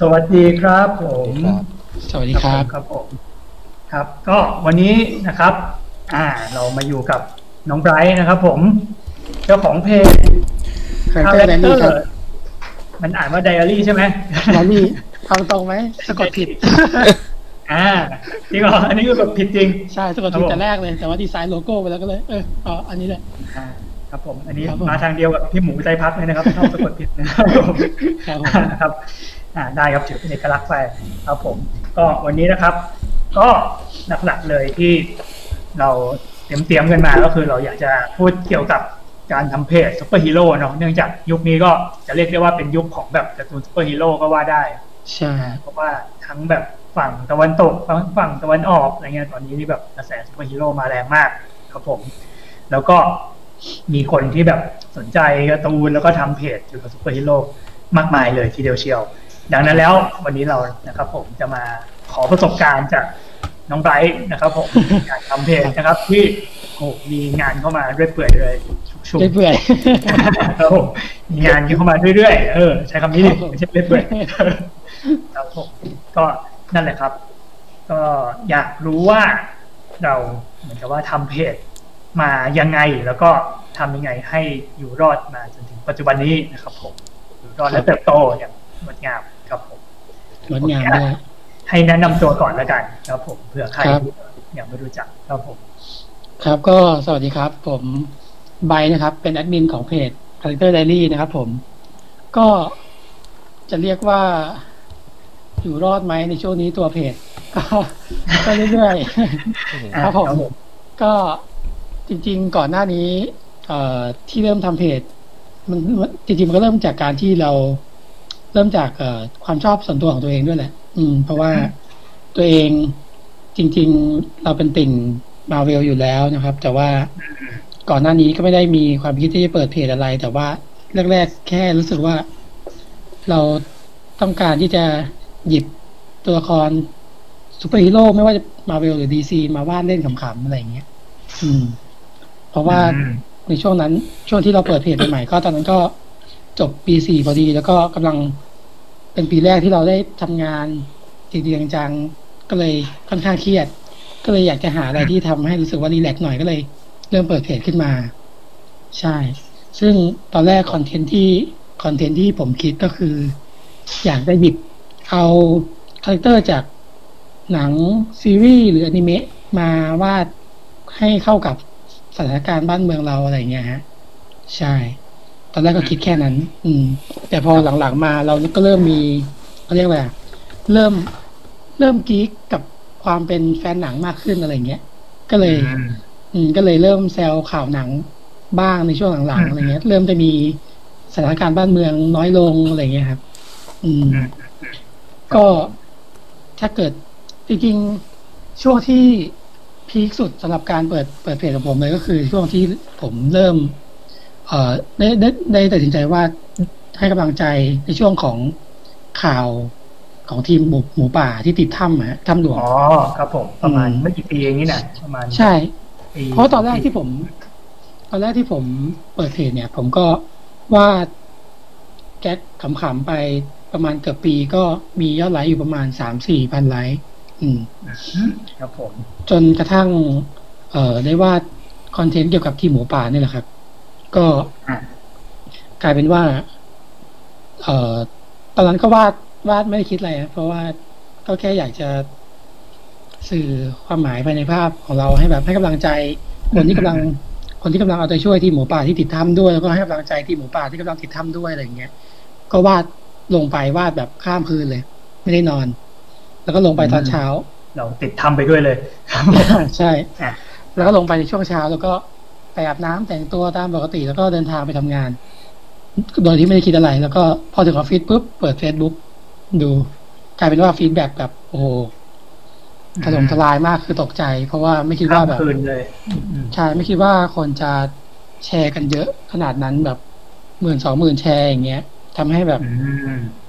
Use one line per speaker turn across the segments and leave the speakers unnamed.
สวัสดีครับผม
สวัสดีครับ
ครับผมครับ ก็วันนี้นะครับ อ่า เรามาอยู่กับน้องไบรท์นะครับ ผม เจ้าของเพจ
Character Dairy ครับ
มันอ่านว่าไดอารี่ใช่ไหม
แดนนี่เอาตรงไหมสะกดผิด
อ่าจริงเหรออันนี้คือสะกดผิดจริง
ใช่สะกดผิดแต่แรกเลย แต่ว่าดีไซน์โลโก้ไปแล้วก็เลยเอออ๋ออันนี้แหละ
อ่าครับผมอันนี้
ครับผม
มาทางเดียวกับพี่หมูใจพักเลยนะครับชอบสะกดผิดนะครับผม
ครับผม
ครับ อ่าได้ครับถือเป็นเอกลักษณ์ไปครับผม ก็วันนี้นะครับ ก็หลักๆเลยที่เราเตรียมเตรียมๆกันมาก็คือเราอยากจะพูดเกี่ยวกับการทำเพจซุปเปอร์ฮีโร่เนาะเนื่องจากยุคนี้ก็จะเรียกได้ว่าเป็นยุคของแบบการ์ตูนซุปเปอร์ฮีโร่ก็ว่าได้
ใช่
เพราะว่าทั้งแบบฝั่งตะวันตกฝั่งฝั่งตะวันออกอะไรเงี้ยตอนนี้นี่แบบกระแสซุปเปอร์ฮีโร่มาแรงมากครับผม แล้วก็มีคนที่แบบสนใจการ์ตูนแล้วก็ทำเพจเกี่ยวกับซุปเปอร์ฮีโร่มากมายเลยทีเดียวเชียว ดังนั้นแล้ววันนี้เรานะครับ ผมจะมาขอประสบการณ์จากน้องไบรท์นะครับผมการทำเพจนะครับ ที่โอ้โหมีงานเข้ามาเรื่อยเปื่อยเลยชุกๆ
เปื่อย
ครับผมมีงานเข้ามาเรื่อยๆเออใช้คำนี้ดิ
ครับผม
ไม่ใช่เรื่อยๆครับผมก็นั่นแหละครับ ก็อยากรู้ว่าเราเหมือนกับว่าทำเพจมายังไงแล้วก็ทำยังไงให้อยู่รอดมาจนถึงปัจจุบันนี้นะครับ ผมอยู่รอดและเติบโตอย่าง งดงามครับผม
ๆงดงามเลย
ให้แนะนำตัวก่อนแล้วกันครับผมเผื่อใคร
ครับ
ยังไม่รู้จักครับผม
ครับก็สวัสดีครับ ผมไบร์ทนะครับ เป็นแอดมินของเพจ Character Diary นะครับผม ก็จะเรียกว่าอยู่รอดไหมในช่วงนี้ตัวเพจ ก็ก็เรื่อยๆครับผมก็จริง ๆ ก่อนหน้านี้ เอ่อที่เริ่มทำเพจ มันจริงๆมันก็เริ่มจากการที่เรา เริ่มจากเอ่อความชอบส่วนตัวของตัวเองด้วยแหละ อืม เพราะว่าตัวเองจริง ๆ เราเป็นติ่งมาเวลอยู่แล้วนะครับ แต่ว่าก่อนหน้านี้ก็ไม่ได้มีความคิดที่จะเปิดเพจอะไร แต่ว่าแรกๆแค่รู้สึกว่าเราต้องการที่จะหยิบตัวละครซูเปอร์ฮีโร่ไม่ว่าจะมาเวลหรือ DC มาวาดเล่นขำๆอะไรอย่างเงี้ย อืม เพราะว่า
อืม
ในช่วงนั้นช่วงที่เราเปิดเพจใหม่ๆก็ตอนนั้นก็ จบปีสี่พอดี แล้วก็กำลังเป็นปีแรกที่เราได้ทำงานจริงๆจังๆก็เลยค่อนข้างเครียด ก็เลยอยากจะหาอะไรที่ทำให้รู้สึกว่า relax หน่อยก็เลย เริ่มเปิดเพจขึ้นมา ใช่ ซึ่งตอนแรก content ที่ content ที่ผมคิดก็คือ อยากจะหยิบเอา character จากหนังซีรีส์หรืออนิเมะมาวาดให้เข้ากับสถานการณ์บ้านเมืองเราอะไรเงี้ยฮะ ใช่ ตอนแรกก็คิดแค่นั้น อืม แต่พอหลังๆมาเราก็เริ่มมีเขาเรียกว่าอะไรอะเริ่มเริ่มกิ๊กกับความเป็นแฟนหนังมากขึ้นอะไรเงี้ย ก็เลย
อืม
อืม ก็เลยเริ่มแซวข่าวหนังบ้างในช่วงหลังๆอะไรเงี้ย เริ่มจะมีสถานการณ์บ้านเมืองน้อยลงอะไรเงี้ยครับ อืม
อืม
ก็ถ้าเกิดจริงๆช่วงที่พีคสุดสำหรับการเปิดเปิดเพจของผมเลยก็คือช่วงที่ผมเริ่มเอ่อ ได้ได้ได้ตัดสินใจว่าให้กำลังใจในช่วงของข่าวของทีมหมูหมูป่าที่ติดถ้ำฮะถ้ำหลวง
อ๋อครับผมประมาณ
อืม
ไม่กี่ปีเองนี่นะประมาณ
ใช่
ปี
เพราะตอนแรกที่ผม ตอนแรกที่ผมเปิดเพจเนี่ย ผมก็วาดแก๊กขำๆไปประมาณเกือบปีก็มียอดไลค์อยู่ประมาณสามสี่พันไลค์อืม
ครับผม
จนกระทั่ง เอ่อได้วาดคอนเทนต์เกี่ยวกับทีมหมูป่านี่แหละครับ ก็
อะ
กลายเป็นว่า เอ่อตอนนั้นก็วาดวาดไม่ได้คิดอะไรนะเพราะว่าก็แค่อยากจะสื่อความหมายภายในภาพของเราให้แบบให้กำลังใจ คนที่กำลัง คนที่กำลังเอาใจช่วยทีมหมูป่าที่ติดถ้ำด้วยแล้วก็ให้กำลังใจทีมหมูป่าที่กำลังติดถ้ำด้วยอะไรอย่างเงี้ย ก็วาดลงไปวาดแบบข้ามคืนเลย ไม่ได้นอน แล้วก็ลงไปตอนเช้า
เราติดทำไปด้วยเลยครับ
ใช่
อะ
แล้วก็ลงไปในช่วงเช้าแล้วก็ ไปอาบน้ำแต่งตัวตามปกติ แล้วก็เดินทางไปทำงาน โดยที่ไม่ได้คิดอะไร แล้วก็พอถึงออฟฟิศปุ๊บเปิด Facebook ดูกลายเป็นว่า feedback แบบโอ้โหถล่มทลายมากคือตกใจ เพราะว่าไม่คิดว่าแบบข้าม
คืนเลยอืม
ใช่ไม่คิดว่าคนจะแชร์กันเยอะขนาดนั้นแบบหมื่นสองหมื่นแชร์อย่างเงี้ยทำให้แบบ
อืม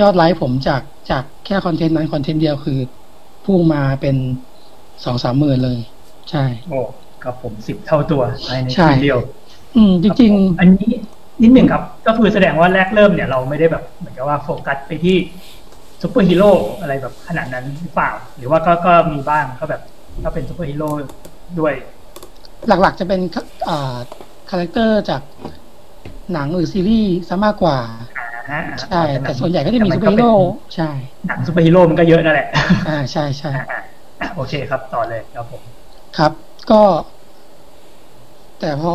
ยอดไลค์ผมจากจากแค่ content นั้น content เดียวคือพุ่งมาเป็นสองสามหมื่นเลย ใช่
โอ้ ครับผมสิบเท่าตัวภายใน
ใช่
ทีเดียว
อืมจริง
อันนี้
ๆ
นิดหนึ่งครับ ก็คือแสดงว่าแรกเริ่มเนี่ยเราไม่ได้แบบเหมือนกับว่าโฟกัสไปที่ซูเปอร์ฮีโร่อะไรแบบขนาดนั้นหรือเปล่า หรือว่าก็ก็มีบ้างก็แบบก็เป็นซูเปอร์ฮีโร่ด้วย
หลักๆจะเป็นอ่า character จากหนังหรือซีรีส์ซะมากกว่า
อ่าฮะ
ใช่แต่ส่วนใหญ่ก็จะมีซูเปอร์ฮีโร่ใช่
หนังซูเปอร์ฮีโร่มันก็เยอะนั่นแหละ
อ่าใช่ใช่
อ่าอ่าโอเคครับต่อเลยครับผม
ครับ ก็ แต่พอ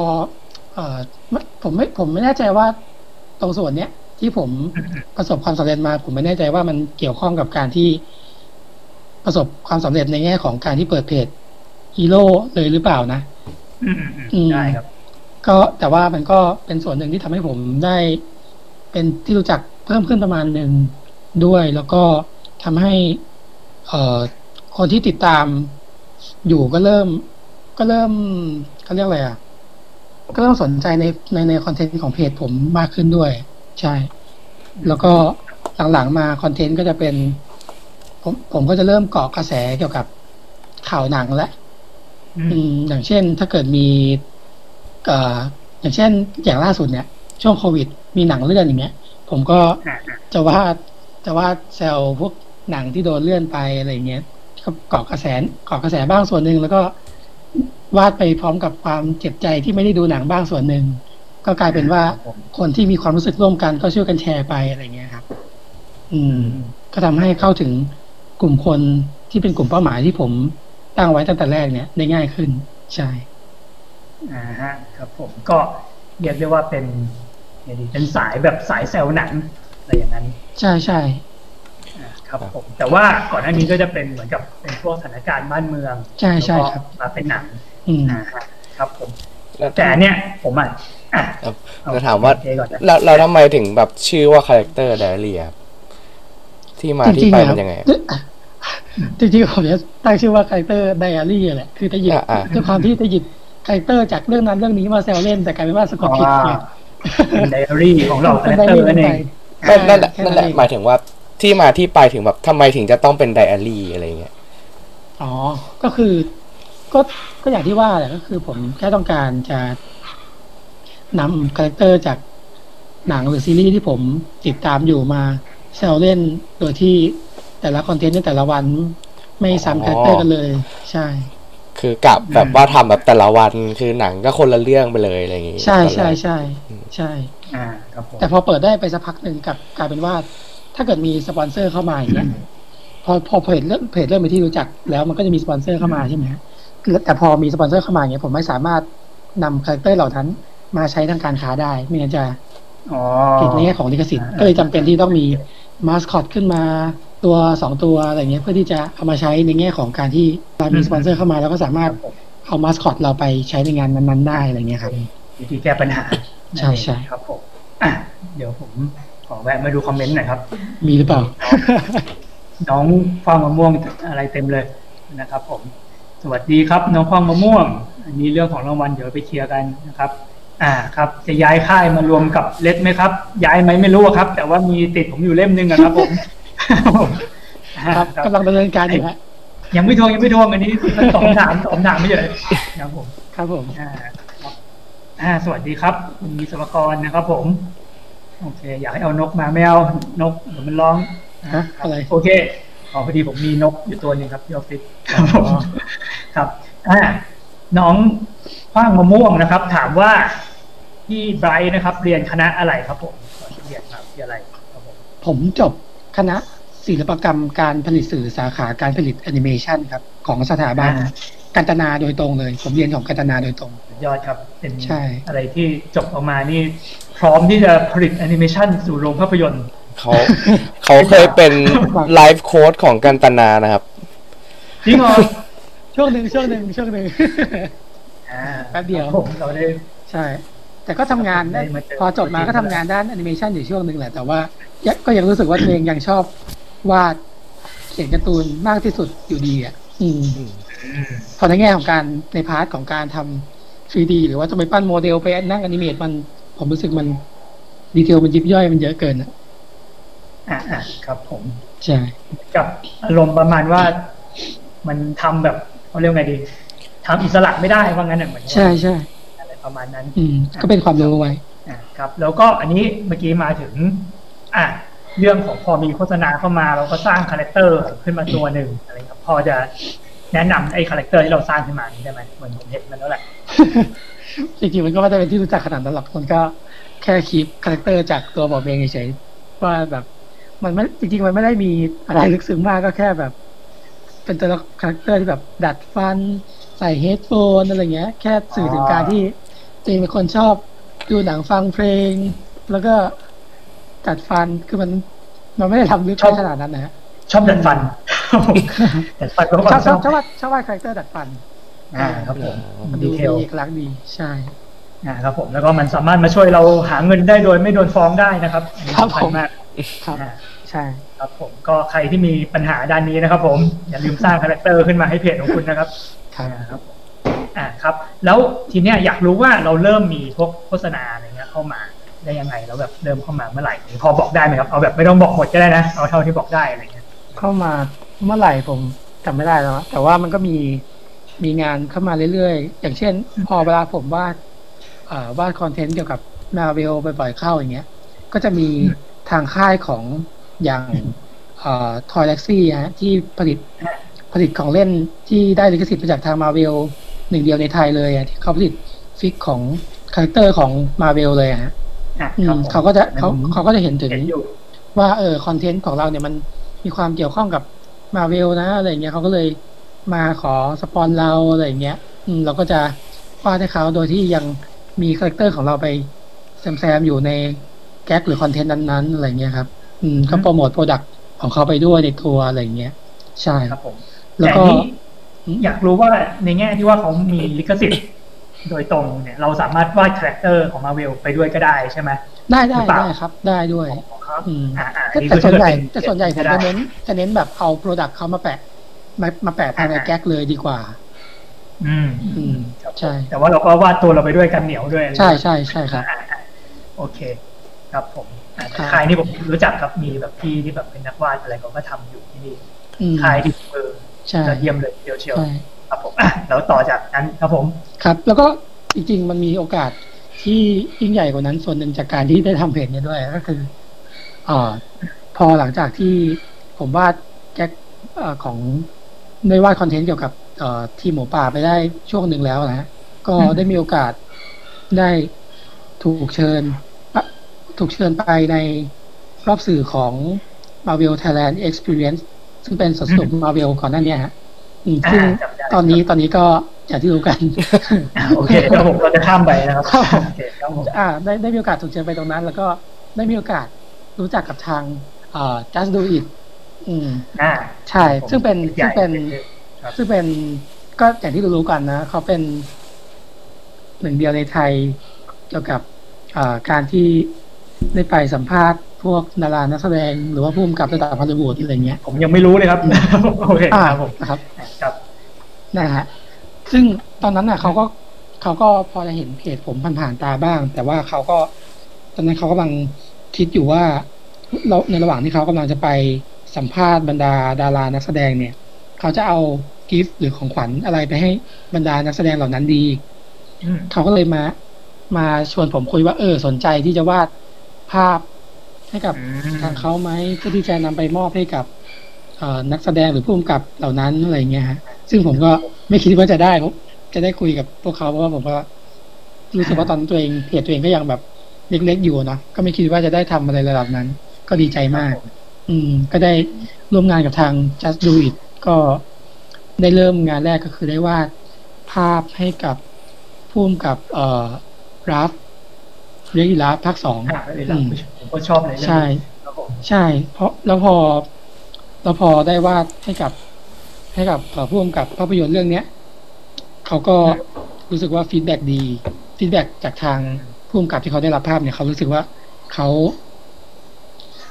เอ่อไม่ผมไม่ผมไม่แน่ใจว่าตรงส่วนเนี้ยที่ผมประสบความสำเร็จมา ผมไม่แน่ใจว่ามันเกี่ยวข้องกับการที่ประสบความสำเร็จในแง่ของการที่เปิดเพจฮีโร่เลยหรือเปล่านะ
อืมอืมอืม
อืม
ได้ครับ
ก็แต่ว่ามันก็เป็นส่วนหนึ่งที่ทำให้ผมได้ เป็นที่รู้จักเพิ่มขึ้นประมาณหนึ่งด้วย แล้วก็ทำให้ เอ่อคนที่ติดตามอยู่ก็เริ่ม ก็เริ่มเขาเรียกอะไรอะ ก็เริ่มสนใจในในในคอนเทนต์ของเพจผมมากขึ้นด้วย ใช่ แล้วก็หลังๆมาคอนเทนต์ก็จะเป็น ผมผมก็จะเริ่มเกาะกระแสเกี่ยวกับข่าวหนังและ
อื
อื
ม
มอย่างเช่นถ้าเกิดมีเอ่ออย่างเช่นอย่างล่าสุดเนี่ย ช่วงโควิด มีหนังเลื่อนอย่างเงี้ย ผมก็
อ่าอ่า
จะวาดจะวาดแซวพวกหนังที่โดนเลื่อนไปอะไรเงี้ยก็เกาะกระแสเกาะกระแสบ้างส่วนหนึ่งแล้วก็ วาดไปพร้อมกับความเจ็บใจที่ไม่ได้ดูหนังบ้างส่วนหนึ่ง ก็กลายเป็นว่า
ครับผม
คนที่มีความรู้สึกร่วมกันก็ช่วยกันแชร์ไปอะไรเงี้ยครับ อืม ก็ทำให้เข้าถึงกลุ่มคนที่เป็นกลุ่มเป้าหมายที่ผมตั้งไว้ตั้งแต่แรกเนี่ยได้ง่ายขึ้น ใช่
อ่าฮะ ครับผมก็เรียกได้ว่าเป็นไงดีเป็นสายแบบสายแซวหนังอะไรอย่างนั้น
ใช่ใช่
อ่าครับผมแต่ว่าก่อนหน้านี้ก็จะเป็นเหมือนกับเป็นพวกสถานการณ์บ้านเมือง
ใช่ใช่
แล้วก็
ครับ
มาเป็นหนัง
อืม
อ่าฮะครับผม
แล้ว
แต่อันเนี่ยผมอะอะ
ครับ
เอ
จะถามว่า
โอเคก่อนนะ
เราเราทำไมถึงแบบชื่อว่า Character Diary ครับที่มาที่ไปมั
รับ
นยังไงครับ
จริงๆผมจะตั้งชื่อว่า Character Diary แหละคือจะหยิบ
อ่าอ่า
ด้วยความที่จะหยิบ character จากเรื่องนั้นเรื่องนี้มาแซวเล่นแต่กลายเป็นว่าสะกดผิดไง
เป็นไดอารี่ของเรา
Character
Diary นั่นเอง
นั่นนั่นแหละ
แค่
นั่นแหละ
เอง
หมายถึงว่าที่มาที่ไปถึงแบบทำไมถึงจะต้องเป็นไดอารี่อะไรเงี้ย
อ๋อก็คือ ก็ก็อย่างที่ว่าแหละก็คือผมแค่ต้องการจะนำ character จากหนังหรือซีรีส์ที่ผมติดตามอยู่มาแซวเล่นโดยที่แต่ละ content ในแต่ละวัน ไม่ซ้ำ character กันเลย ใช่
คือกะแบบว่าทำแบบแต่ละวันคือหนังก็คนละเรื่องไปเลยอะไรอย่างงี้
ใช่
ตอนแร
ใช่
ก
ใช่ใช่ใช่
อ่าครับผม
แต่พอเปิดได้ไปสักพักหนึ่งกลับกลายเป็นว่า ถ้าเกิดมีสปอนเซอร์เข้ามาอย่างเงี้ยพอพอเพจเริ่มเพจเริ่มเป็นที่รู้จักแล้วมันก็จะมีสปอนเซอร์เข้ามาใช่ไหมฮะ แล้วแต่พอมีสปอนเซอร์เข้ามาอย่างเงี้ยผมไม่สามารถนำ character เหล่านั้น มาใช้ทางการค้าได้ ไม่งั้นจะ
อ๋อ
ผิดในแง่ของลิขสิทธิ์
อ่า
ก็เลยจำเป็นที่ต้องมีมาสคอตขึ้นมาตัวสองตัวอะไรเงี้ยเพื่อที่จะเอามาใช้ในแง่ของการที่เรามีสปอนเซอร์เข้ามาแล้วก็สามารถเอามาสคอตเราไปใช้ในงานนั้นๆได้อะไรเงี้ยครับ
วิธีแก้ปัญหา
ใช่ใช่
ครับผมอะเดี๋ยวผมขอแวะมาดูคอมเมนต์หน่อยครับ
มีหรือเปล่า
น้องฟางมะม่วงอะไรเต็มเลยนะครับผม สวัสดีครับ น้องฟางมะม่วง อันนี้เรื่องของรางวัลเดี๋ยวไปเคลียร์กันนะครับ อ่าครับ จะย้ายค่ายมารวมกับเลดไหมครับ ย้ายไหมไม่รู้อะครับ แต่ว่ามีติดผมอยู่เล่มหนึงอะครับผม
ครับ
ครับ
กำลังดำเนินการอยู่ฮะ
ยังไม่ทวงยังไม่ทวงอันนี้มันสองถามสองถามไม่ใช่เลยครับผม
ครับผม
อ่าครับอ่า สวัสดีครับคุณมีสมกรนะครับผมโอเค อยากให้เอานกมาไม่เอานกเดี๋ยวมันร้อง
ฮะอะไร
โอเค อ๋อพอดีผมมีนกอยู่ตัวหนึ่งครับที่ออฟฟิศครับผมครับอ่าน้องคว้างมะม่วงนะครับ ถามว่าพี่ไบรท์นะครับ เรียนคณะอะไรครับผมตอนที่เรียนมาที่อะไรครับผม
ผมจบคณะศิลปกรรมการผลิตสื่อสาขาการผลิตแอนิเมชันครับ ของสถาบันกันตนาโดยตรงเลย ผมเรียนของกันตนาโดยตรง
สุดยอดครับเป็น
ใช่
อะไรที่จบออกมานี่ พร้อมที่จะผลิตแอนิเมชันสู่โรงภาพยนตร์
เขาเขาเคยเป็น life coach ของกันตนานะครับ
จริงเหรอ
ช่วงหนึ่งช่วงหนึ่งช่วงหนึ่ง
อ่า
แป๊บเดียว
ผมเราได้
ใช่ แต่ก็ทำงานได้
ได้มาเจอ
พอจบมาก็ทำงานด้านแอนิเมชันอยู่ช่วงหนึ่งแหละ แต่ว่ายังก็ยังรู้สึกว่าตัวเองยังชอบวาดเขียนการ์ตูนมากที่สุดอยู่ดีอะอืมพอในแง่ของการใน part ของการทำ 3D หรือว่าจะไปปั้นโมเดลไปนั่ง animate มัน ผมรู้สึกมัน detail มันยิบย่อยมันเยอะเกินอะ
อ่าอ่าครับผม
ใช่
กับอารมณ์ประมาณว่ามันทำแบบเขาเรียกไงดีทำอิสระไม่ได้ว่างั้นน่ะเหมือนว่า
ใช่ใช่
อะไรประมาณนั้น
อืมก็เป็นความรู้ไว้
อ่าครับ แล้วก็อันนี้เมื่อกี้มาถึง อะเรื่องของพอมีโฆษณาเข้ามาเราก็สร้าง character ขึ้นมาตัวหนึ่งอะไรครับ พอจะแนะนำไอ้ character ที่เราสร้างขึ้นมานี้ได้ไหมเหมือนผมเห็นมันแล้วแหละ
จริงๆมันก็ไม่ได้เป็นที่รู้จักขนาดนั้นหรอกมันก็แค่ keep character จากตัวผมเองเฉยๆว่าแบบ มันไม่จริงๆ มันไม่ได้มีอะไรลึกซึ้งมากก็แค่แบบ เป็นตัว character ที่แบบดัดฟัน ใส่ headphone อะไรเงี้ย แค่สื่อถึงการที่จริงเป็นคนชอบดูหนังฟังเพลง แล้วก็ดัดฟันคือมันมันไม่ได้ทำลึก
ชอบ
ขนาดนั้นนะฮะ
ชอบดัดฟันดัดฟันก็
ชอบช
ช
อ
อ
บบชอบว่าชอบว่า character ดัดฟัน
อ่าครับผม
มัน
ดี
ดูมีเอกลักษณ์ดีใช่
อ่าครับผมแล้วก็มันสามารถมาช่วยเราหาเงินได้โดยไม่โดนฟ้องได้นะครับอันนี้
ครับ
สำคัญ
ผม
มาก
ครับ
อ่า
ใช่
ครับผมก็ใครที่มีปัญหาด้านนี้นะครับ ผมอย่าลืมสร้าง character ขึ้นมาให้เพจของคุณนะครับ
ครับ
อ่าครับผมอ่าครับ แล้วทีเนี้ยอยากรู้ว่าเราเริ่มมีพวกโฆษณาอะไรเงี้ยเข้ามาได้ยังไงแล้วแบบเริ่มเข้ามาเมื่อไหร่พอบอกได้ไหมครับเอาแบบไม่ต้องบอกหมดก็ได้นะเอาเท่าที่บอกได้อะไรเงี้ย
เข้ามาเมื่อไหร่ผมจำไม่ได้แล้วอะแต่ว่ามันก็มีมีงานเข้ามาเรื่อยๆ อย่างเช่น พอเวลาผมวาดเอ่อวาดคอนเทนต์เกี่ยวกับมาเวลบ่อยๆเข้าอย่างเงี้ย ก็จะมี ทางค่ายของอย่างเอ่อ Toylaxy ฮะที่ผลิตผลิตของเล่นที่ได้ลิขสิทธิ์มาจากทางมาเวลหนึ่งเดียวในไทยเลยอะที่เขาผลิต fig ของ character ของมาเวลเลยอะฮะ
อะ
อืม
ครับผม
เขาก็จะเขาเขาก็จะเห็นถึง
เห็นอยู่
ว่าเออ content ของเราเนี่ยมันมีความเกี่ยวข้องกับมาเวลนะอะไรเงี้ยเขาก็เลยมาขอ spon เราอะไรเงี้ย อืมเราก็จะวาดให้เขาโดยที่ยังมี character ของเราไปแซมๆอยู่ใน gag หรือ content นั้นๆอะไรเงี้ยครับ อืมก็โปรโมท product ของเขาไปด้วยในตัวอะไรเงี้ย ใช่
ครับผม
แล้ว
แต่
ก็
นี้อยากรู้ว่าในแง่ที่ว่าเขามีลิขสิทธิ์โดยตรงเนี่ยเราสามารถวาด character ของมาเวลไปด้วยก็ได้ใช่ไหม
ได้ได้
หรือเปล่า
ได้ครับ ได้ด้วย
ครับ
อืม
อ่าอ่า
แต่
อั
แต่ส่วนใหญ่
คือ
แต่ส่วนใหญ่ผม
ได้
จะเน้นจะเน้นแบบเอา product เขามาแปะมามาแปะภายใน
อ่า
gag เลยดีกว่า
อืม
อืม
ครับ
ใช่
แต่ว่าเราก็วาดตัวเราไปด้วยกันเหนียวด้วย
ใช่ใช่ใช่ครับ
อ่าอ่าโอเค ครับผมอ่า
ครับ
ค่ายนี่ผมรู้จักครับมีแบบพี่ที่แบบเป็นนักวาดอะไรเขาก็ทำอยู่ที่นี่
อืม
ค่ายที่เออ
ใช่
จะเยี่ยมเลยเดียวเชียว
ใช่
ครับผมอะแล้วต่อจากนั้นครับผม
ครับ แล้วก็จริงๆมันมีโอกาสที่ยิ่งใหญ่กว่านั้นส่วนหนึ่งจากการที่ได้ทำเพจเนี้ด้วยก็คืออ่าพอหลังจากที่ผมวาดแก๊กเอ่อของได้วาดคอนเทนต์เกี่ยวกับเอ่อทีมหมูป่าไปได้ช่วงหนึ่งแล้วนะฮะก็ได้มีโอกาสได้ถูกเชิญปะ ถูกเชิญไปในรอบสื่อของ Marvel Thailand Experience ซึ่งเป็นสวนสนุก Marvel ก่อนหน้านี้ฮะอืมซึ่ง
อ่าจำได้
ตอนนี้ตอนนี้ก็อย่างที่รู้กัน
อ่าโอเคครับผมเราจะข้ามไปนะครับ
ครับผม
โอเคครับผม
อ่าได้ได้มีโอกาสถูกเชิญไปตรงนั้น แล้วก็ได้มีโอกาสรู้จักกับทางเอ่อ just do it อืม
อ่า
ใช่ ซึ่งเป็น
ใหญ่
ซึ่งเป็น
ครับ
ซึ่งเป็นก็อย่างที่รู้ๆกันนะเขาเป็นหนึ่งเดียวในไทยเกี่ยวกับเอ่อการที่ ได้ไปสัมภาษณ์พวกดารานักแสดงหรือว่าผู้กำกับระดับฮอลลีวูดอะไรเงี้ย
ผมยังไม่รู้เลยครับโอเค
อ่า
ครับผม
นะครับ
ครับ
นะฮะซึ่งตอนนั้นน่ะเขาก็เขาก็พอจะเห็นเพจผมผ่านๆตาบ้าง แต่ว่าเขาก็ตอนนั้นเขากำลังคิดอยู่ว่าเราในระหว่างที่เขากำลังจะไปสัมภาษณ์บรรดาดารานักแสดงเนี่ย เขาจะเอากิฟต์หรือของขวัญอะไรไปให้บรรดานักแสดงเหล่านั้นดี
อืม
เขาก็เลยมา มาชวนผมคุยว่าเออสนใจที่จะวาด ภาพให้กับทางเขาไหมเพื่อที่จะนำไปมอบให้กับเอ่อนักแสดงหรือผู้กำกับเหล่านั้นอะไรเงี้ยฮะซึ่งผมก็ไม่คิดว่าจะได้ผมจะได้คุยกับพวกเขาเพราะว่าผมก็รู้สึกว่าตอนนั้นตัวเองเพจตัวเองก็ยังแบบเล็กๆอยู่เนาะก็ไม่คิดว่าจะได้ทำอะไรระดับนั้น ก็ดีใจมาก อืม ก็ได้ร่วมงานกับทาง just do it ก็ได้เริ่มงานแรกก็คือได้วาดภาพให้กับผู้กำกับเอ่อรับ เรียกอีราฟภาคสอง
อ่าเวลาผมก็ชอบเลยเรื่อง
ใช่
นี้ครับผม
ใช่ เพราะแล้วพอแล้วพอได้วาดให้กับ ให้กับเอ่อผู้กำกับภาพยนตร์เรื่องเนี้ยเขาก็รู้สึกว่า feedback ดี feedback จากทางผู้กำกับที่เขาได้รับภาพเนี่ยเขารู้สึกว่าเขา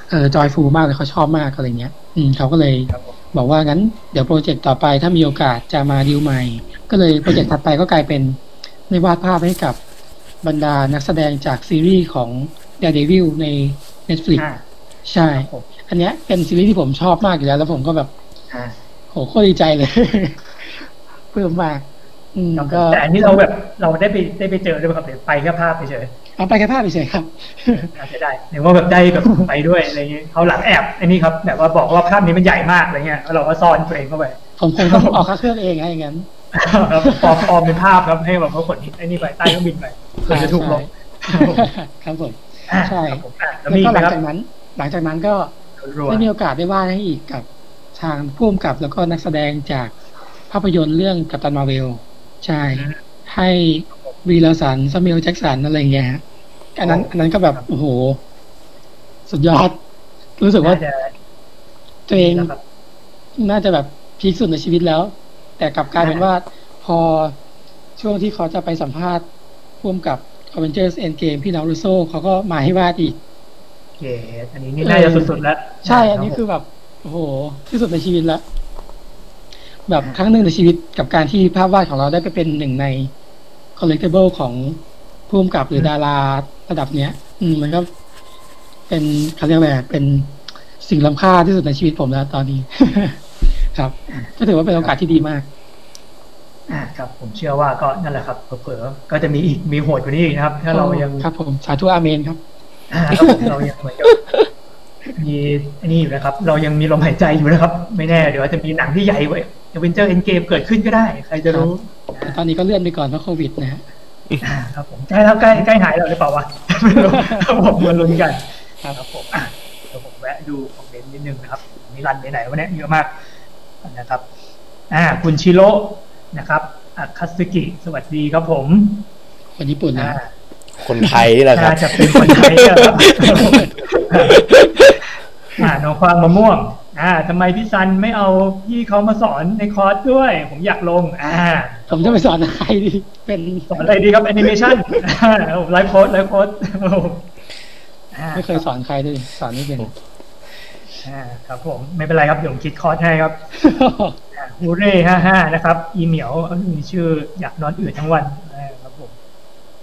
เออจอยฟูมากเลยเขาชอบมากอะไรเงี้ย อืมเขาก็เลย
ครับผม
บอกว่างั้น เดี๋ยว project ต่อไปถ้ามีโอกาสจะมาดีลใหม่ ก็เลย project ถัดไปก็กลายเป็นได้วาดภาพให้กับ บรรดานักแสดงจากซีรีส์ของ Daredevil ใน Netflix
อ่า
ใช่
ครับผม
อันเนี้ยเป็นซีรีส์ที่ผมชอบมากอยู่แล้ว แล้วผมก็แบบ
อ่า
โหโคตรดีใจเลยปลื้มมากอืม
ครับผม
ก็
แต่อันนี้เราแบบเราได้ไปได้ไปเจอด้วยไหมครับหรือไปแค่ภาพเฉย
เอาไปแค่ภาพเฉยๆครับ
น่าจะได้หรือว่าแบบได้แบบไปด้วยอะไรเงี้ยเขาหลังแอบไอ้นี่ครับแบบว่าบอกว่าภาพนี้มันใหญ่มากอะไรเงี้ยแล้วเราก็ซ่อนตัวเองเข้าไป
ผมคงต้องออกค่าเครื่องเองไงอย่างนั้น
ครับ ปลอมปลอมเป็นภาพครับให้แบบเขาขนไอ้นี่ไปใต้เครื่องบินไปเพื่อจะถูกลง
ครับผม
อ่า
ใช่
ครับผมอะแล้ว
แล้ว
มี
ก็
ไห
ห
ม
ลัง
ครับ
จากนั้น หลังจากนั้นก็
รัว
ได้มีโอกาสได้วาดให้อีกกับทางผู้กำกับแล้วก็นักแสดงจากภาพยนตร์เรื่องกัปตันมาเวล ใช่ ให้วีลสันซามิลแจ็กสันอะไรอย่างเงี้ยฮะอันนั้น อันนั้นก็แบบโอ้โห สุดยอด รู้สึกว่า
น่าจะ
ตัวเอง
นะครับ
น่าจะแบบพีคสุดในชีวิตแล้ว แต่กลับกลายเป็นว่าพอช่วงที่เขาจะไปสัมภาษณ์พ่วมกับ Avengers Endgame พี่น้องรูโซเขาก็มาให้วาดอีก
เกตอันนี้นี่น่าจะสุดๆแล้ว
ใช่ อันนี้คือแบบโอ้โหที่สุดในชีวิตแล้วแบบครั้งหนึ่งในชีวิตกับการที่ภาพวาดของเราได้ไปเป็นหนึ่งใน collectible ของผู้กำกับหรือดาราระดับเนี้ย อืมมันก็เป็นเขาเรียกอะไรอะเป็นสิ่งล้ำค่าที่สุดในชีวิตผมแล้วตอนนี้ ครับก็ถือว่าเป็นโอกาสที่ดีมาก
อ่าครับผมเชื่อว่าก็นั่นแหละครับเผลอๆก็จะมีอีกมีโหดกว่านี้อีกนะครับ ถ้าเรายัง
ครับผมสาธุอาเมนครับ
อ่าครับผมเรายังเหมือนกับมีอันนี้อยู่นะครับ เรายังมีลมหายใจอยู่นะครับ ไม่แน่เดี๋ยวอาจจะมีหนังที่ใหญ่กว่าเวนเจอร์เอ็นเกมเกิดขึ้นก็ได้ ใครจะรู้
แต่ตอนนี้ก็เลื่อนไปก่อนเพราะโควิดนะฮะ
อ่าครับผมใกล้แล้วใกล้ใกล้หายแล้วหรือเปล่าวะไม่รู้ครับผมมาลุ้นกัน
ครับ
ครับผมอะเดี๋ยวผมแวะดูคอมเมนต์นิดนึงนะครับมีรันไปไหนวะเนี่ยเยอะมาก นะครับอ่าคุณชิโร่นะครับอาคาสึกิ สวัสดีครับผม
คนญี่ปุ่นนะ
อ่า
คนไทยนี่แหละครับ
น่าจะเป็นคนไทยนะครับอ่าน้องควางมะม่วง อ่าทำไมพี่ซันไม่เอาพี่เขามาสอนในคอร์สด้วย ผมอยากลง อ่า
ผมจะไปสอนใครดี เป็น
สอนอะไรดีครับแอนิเมชัน life coach life coach ไม่
เคยสอนใครด้วยสอนไม่เป็น
อ่าครับผมไม่เป็นไรครับเดี๋ยวผมคิดคอร์สให้ครับฮูเร่ห้าห้านะครับ อีเหมียวมีชื่ออยากนอนอื่นทั้งวันอ่าครับผม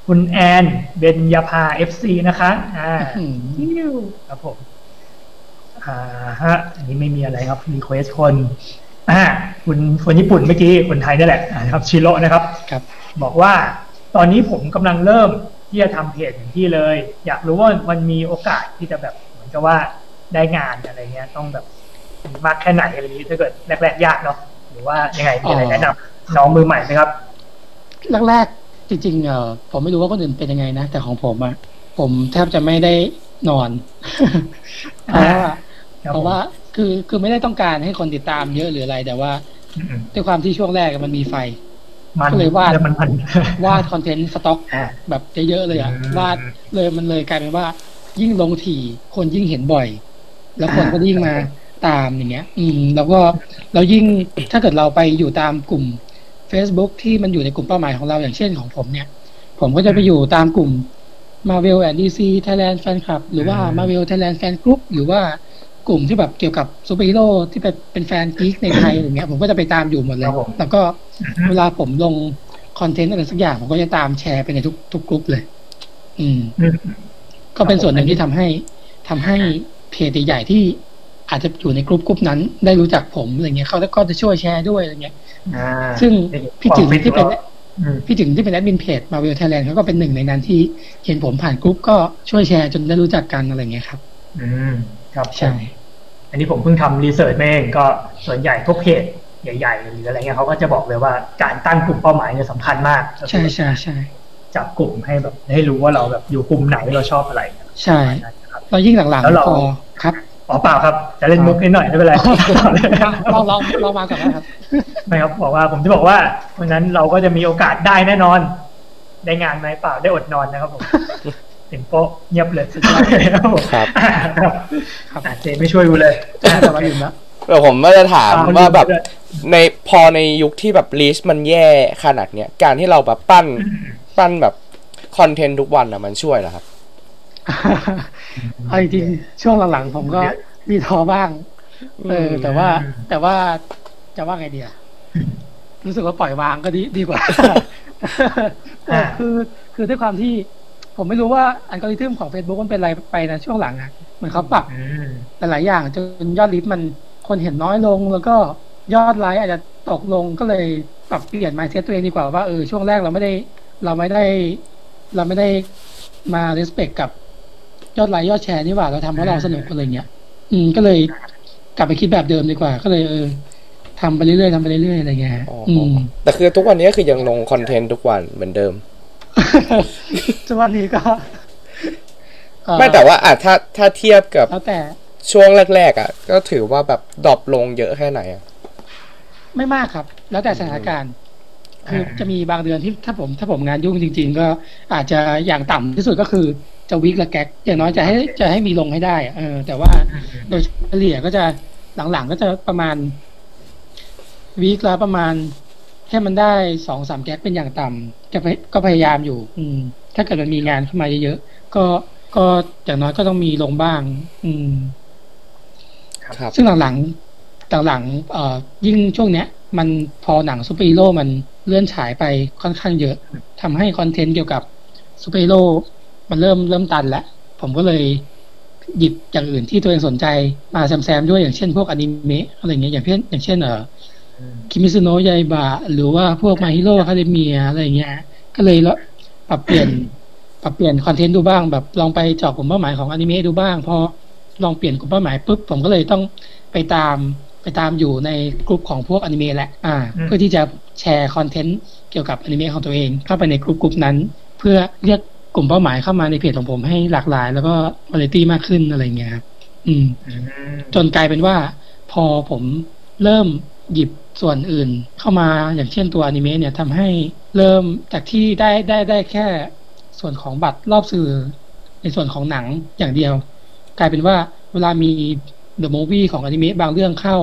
คุณแอนเบนยาพา FC นะคะ อ่า
อืม
ครับผมอ่าฮะอันนี้ไม่มีอะไรครับ request คนอ่าคุณคนญี่ปุ่นเมื่อกี้คนไทยนี่แหละอ่าครับชิโร่นะครับ
ครับ
บอกว่าตอนนี้ผมกำลังเริ่มที่จะทำเพจอย่างที่เลย อยากรู้ว่ามันมีโอกาสที่จะแบบเหมือนกับว่า ได้งานอะไรเงี้ย ต้องแบบมีมากแค่ไหนอะไรนี้ถ้าเกิดแรกๆยากเนาะหรือว่ายังไงมีอะไรแนะนำน้องมือใหม่ไหมครับ
แรกๆจริงๆเออผมไม่รู้ว่าคนอื่นเป็นยังไงนะแต่ของผมอะผมแทบจะไม่ได้นอนเพราะว่า
ครับ
เพราะว่าคือคือไม่ได้ต้องการให้คนติดตามเยอะหรืออะไร แต่ว่า
อืม
ด้วยความที่ช่วงแรกอะมันมีไฟ
มัน
ก็เลยวาด
แล้วมันมัน
วาดคอนเทนต์สต็อก
อ่า
แบบเยอะๆเลยอะ
อืม
วาดเลยมันเลยกลายเป็นว่า ยิ่งลงถี่คนยิ่งเห็นบ่อย แล้วคนก็ยิ่งมาตามอย่างเงี้ย อืม แล้วก็เรายิ่งถ้าเกิดเราไปอยู่ตามกลุ่ม Facebook ที่มันอยู่ในกลุ่มเป้าหมายของเราอย่างเช่นของผมเนี่ย ผมก็จะไปอยู่ตามกลุ่ม Marvel and DC Thailand Fan Club หรือว่า
อืม
Marvel Thailand Fan Group หรือว่ากลุ่มที่แบบเกี่ยวกับซูเปอร์ฮีโร่ที่เป็นเป็นแฟน geek ในไทยอย่างเงี้ย ผมก็จะไปตามอยู่หมดเลยค
รับผม
แล้วก็เวลาผมลงคอนเทนต์อะไรสักอย่าง ผมก็จะตามแชร์ไปในทุกทุกกลุ่มเลย อืม
อืม
ก็เป็นส่วนหนึ่งที่ทำให้ทำให้ เพจใหญ่ๆที่อาจจะอยู่ในกลุ่มกลุ่มนั้น ได้รู้จักผมอะไรเงี้ยเขาก็จะช่วยแชร์ด้วยอะไรเงี้ย
อ่า
ซึ่งพี่ถึง
ความ
ที่เป็น
อืม
พี่ถึงที่เป็นแอดมินเพจมาเวลไทยแลนด์เขาก็เป็นหนึ่งในนั้นที่เห็นผมผ่านกลุ่มก็ช่วยแชร์จนได้รู้จักกันอะไรเงี้ยครับ
อืมครับ
ใช่
อันนี้ผมเพิ่งทำรีเสิร์ชมาเองก็ส่วนใหญ่พวกเพจใหญ่ๆหรืออะไรเงี้ยเขาก็จะบอกเลยว่าการตั้งกลุ่มเป้าหมายเนี่ยสำคัญมาก
ใช่ใช่ใช่
จับกลุ่มให้แบบให้รู้ว่าเราแบบอยู่กลุ่มไหนเราชอบอะไร
ใช่
ครับ
แล้วยิ่งหลัง
แล้วเรา
ๆพอครับ
อ๋อเปล่าครับจะเล่นมุกนิดหน่อยไม่เป็นไร
ลองลองลองมาก่อนนะครับ
ไม่ครับบอกว่าผมจะบอกว่าวันนั้นเราก็จะมีโอกาสได้แน่นอน ได้งานไหมเปล่าได้อดนอนนะครับผมถึงโป๊ะเงียบเลยสุดยอดเลยครับผม
ครับ
ครับ
ครับ
อะเจไม่ช่วยกูเลย
แต่ว่าลืมแล้ว
แต่ผมก็จะถาม
อ่
ว่าแบบ
คนอื่น
ในพอในยุคที่แบบลีสมันแย่ขนาดเนี้ยการที่เราแบบปั้นปั้นแบบคอนเทนต์ทุกวันอะมันช่วยเหรอครับ
เอาจริงๆช่วงหลังๆผมก็มีท้อบ้าง เออ แต่ว่า แต่ว่าจะว่าไงดีอะรู้สึกว่าปล่อยวางก็ดีดีกว่าเออคือคือด้วยความที่ผมไม่รู้ว่าอัลกอริทึมของ Facebook มันเป็นอะไรไปนะช่วงหลังอะเหมือนเขาปรับ
อืม
หลายๆอย่างจนยอดลิฟต์มันคนเห็นน้อยลง แล้วก็ยอดไลค์อาจจะตกลงก็เลยปรับเปลี่ยน mindset ตัวเองดีกว่าว่าเออช่วงแรกเราไม่ได้ เราไม่ได้ เราไม่ได้มา respect กับ ยอดไลค์ยอดแชร์นี่หว่าเราทำเพราะเราสนุกอะไรเงี้ย อืมก็เลยกลับไปคิดแบบเดิมดีกว่า ก็เลยเออทำไปเรื่อยๆทำไปเรื่อยๆอะไรเงี้ยฮะ
อ๋อ
อื
อ
ม
แต่คือทุกวันนี้คือยังลงคอนเทนต์ทุกวันเหมือนเดิม
ทุกวันนี้ก็เอ่อ
ไม่แต่ว่าอะถ้าถ้าเทียบกับ
แล้วแต่
ช่วงแรกๆอะ ก็ถือว่าแบบ drop ลงเยอะแค่ไหนอะ
ไม่มากครับ แล้วแต่สถานการณ์คือจะมีบางเดือนที่ถ้าผม ถ้าผมงานยุ่งจริง ๆ ก็อาจจะอย่างต่ำที่สุดก็คือ จะวิกละแก๊กอย่างน้อยจะให้จะให้มีลงให้ได้อะเออ แต่ว่าโดยเฉลี่ยก็จะหลังๆก็จะประมาณวีคละประมาณแค่มันได้สองสามแก๊กเป็นอย่างต่ำจะไปก็พยายามอยู่ อืม ถ้าเกิดมันมีงานเข้ามาเยอะๆก็ก็อย่างน้อยก็ต้องมีลงบ้าง อืม
ครับ
ซึ่งหลังๆหลังๆเอ่อยิ่งช่วงเนี้ย มันพอหนังซูเปอร์ฮีโร่มันเลื่อนฉายไปค่อนข้างเยอะทำให้คอนเทนต์เกี่ยวกับซูเปอร์ฮีโร่ มันเริ่มเริ่มตันแล้วผมก็เลยหยิบอย่างอื่นที่ตัวเองสนใจมาแซมๆด้วยอย่างเช่นพวกอนิเมะอะไรเงี้ยอย่างเช่นอย่างเช่นเอ่อคิเมตสึโนะไยบะหรือว่าพวก My Hero Academia อะไรเงี้ย ก็เลยละปรับเปลี่ยนปรับเปลี่ยนคอนเทนต์ดูบ้างแบบลองไปเจาะกลุ่มเป้าหมายของอนิเมะดูบ้างพอลองเปลี่ยนกลุ่มเป้าหมายปุ๊บผมก็เลยต้องไปตามไปตามอยู่ในกลุ่มของพวกอนิเมะแหละอ่า
อืม
เพื่อที่จะแชร์คอนเทนต์เกี่ยวกับอนิเมะของตัวเองเข้าไปในกลุ่มกลุ่มนั้น เพื่อเรียก กลุ่มเป้าหมายเข้ามาในเพจของผมให้หลากหลาย แล้วก็คุณภาพมากขึ้นอะไรเงี้ยครับอืม จนกลายเป็นว่า พอผมเริ่มหยิบส่วนอื่นเข้ามาอย่างเช่นตัวอนิเมะเนี่ยทำให้เริ่มจากที่ได้ได้ได้แค่ส่วนของบัตรรอบสื่อ ในส่วนของหนังอย่างเดียว กลายเป็นว่าเวลามี the movie ของอนิเมะบางเรื่องเข้า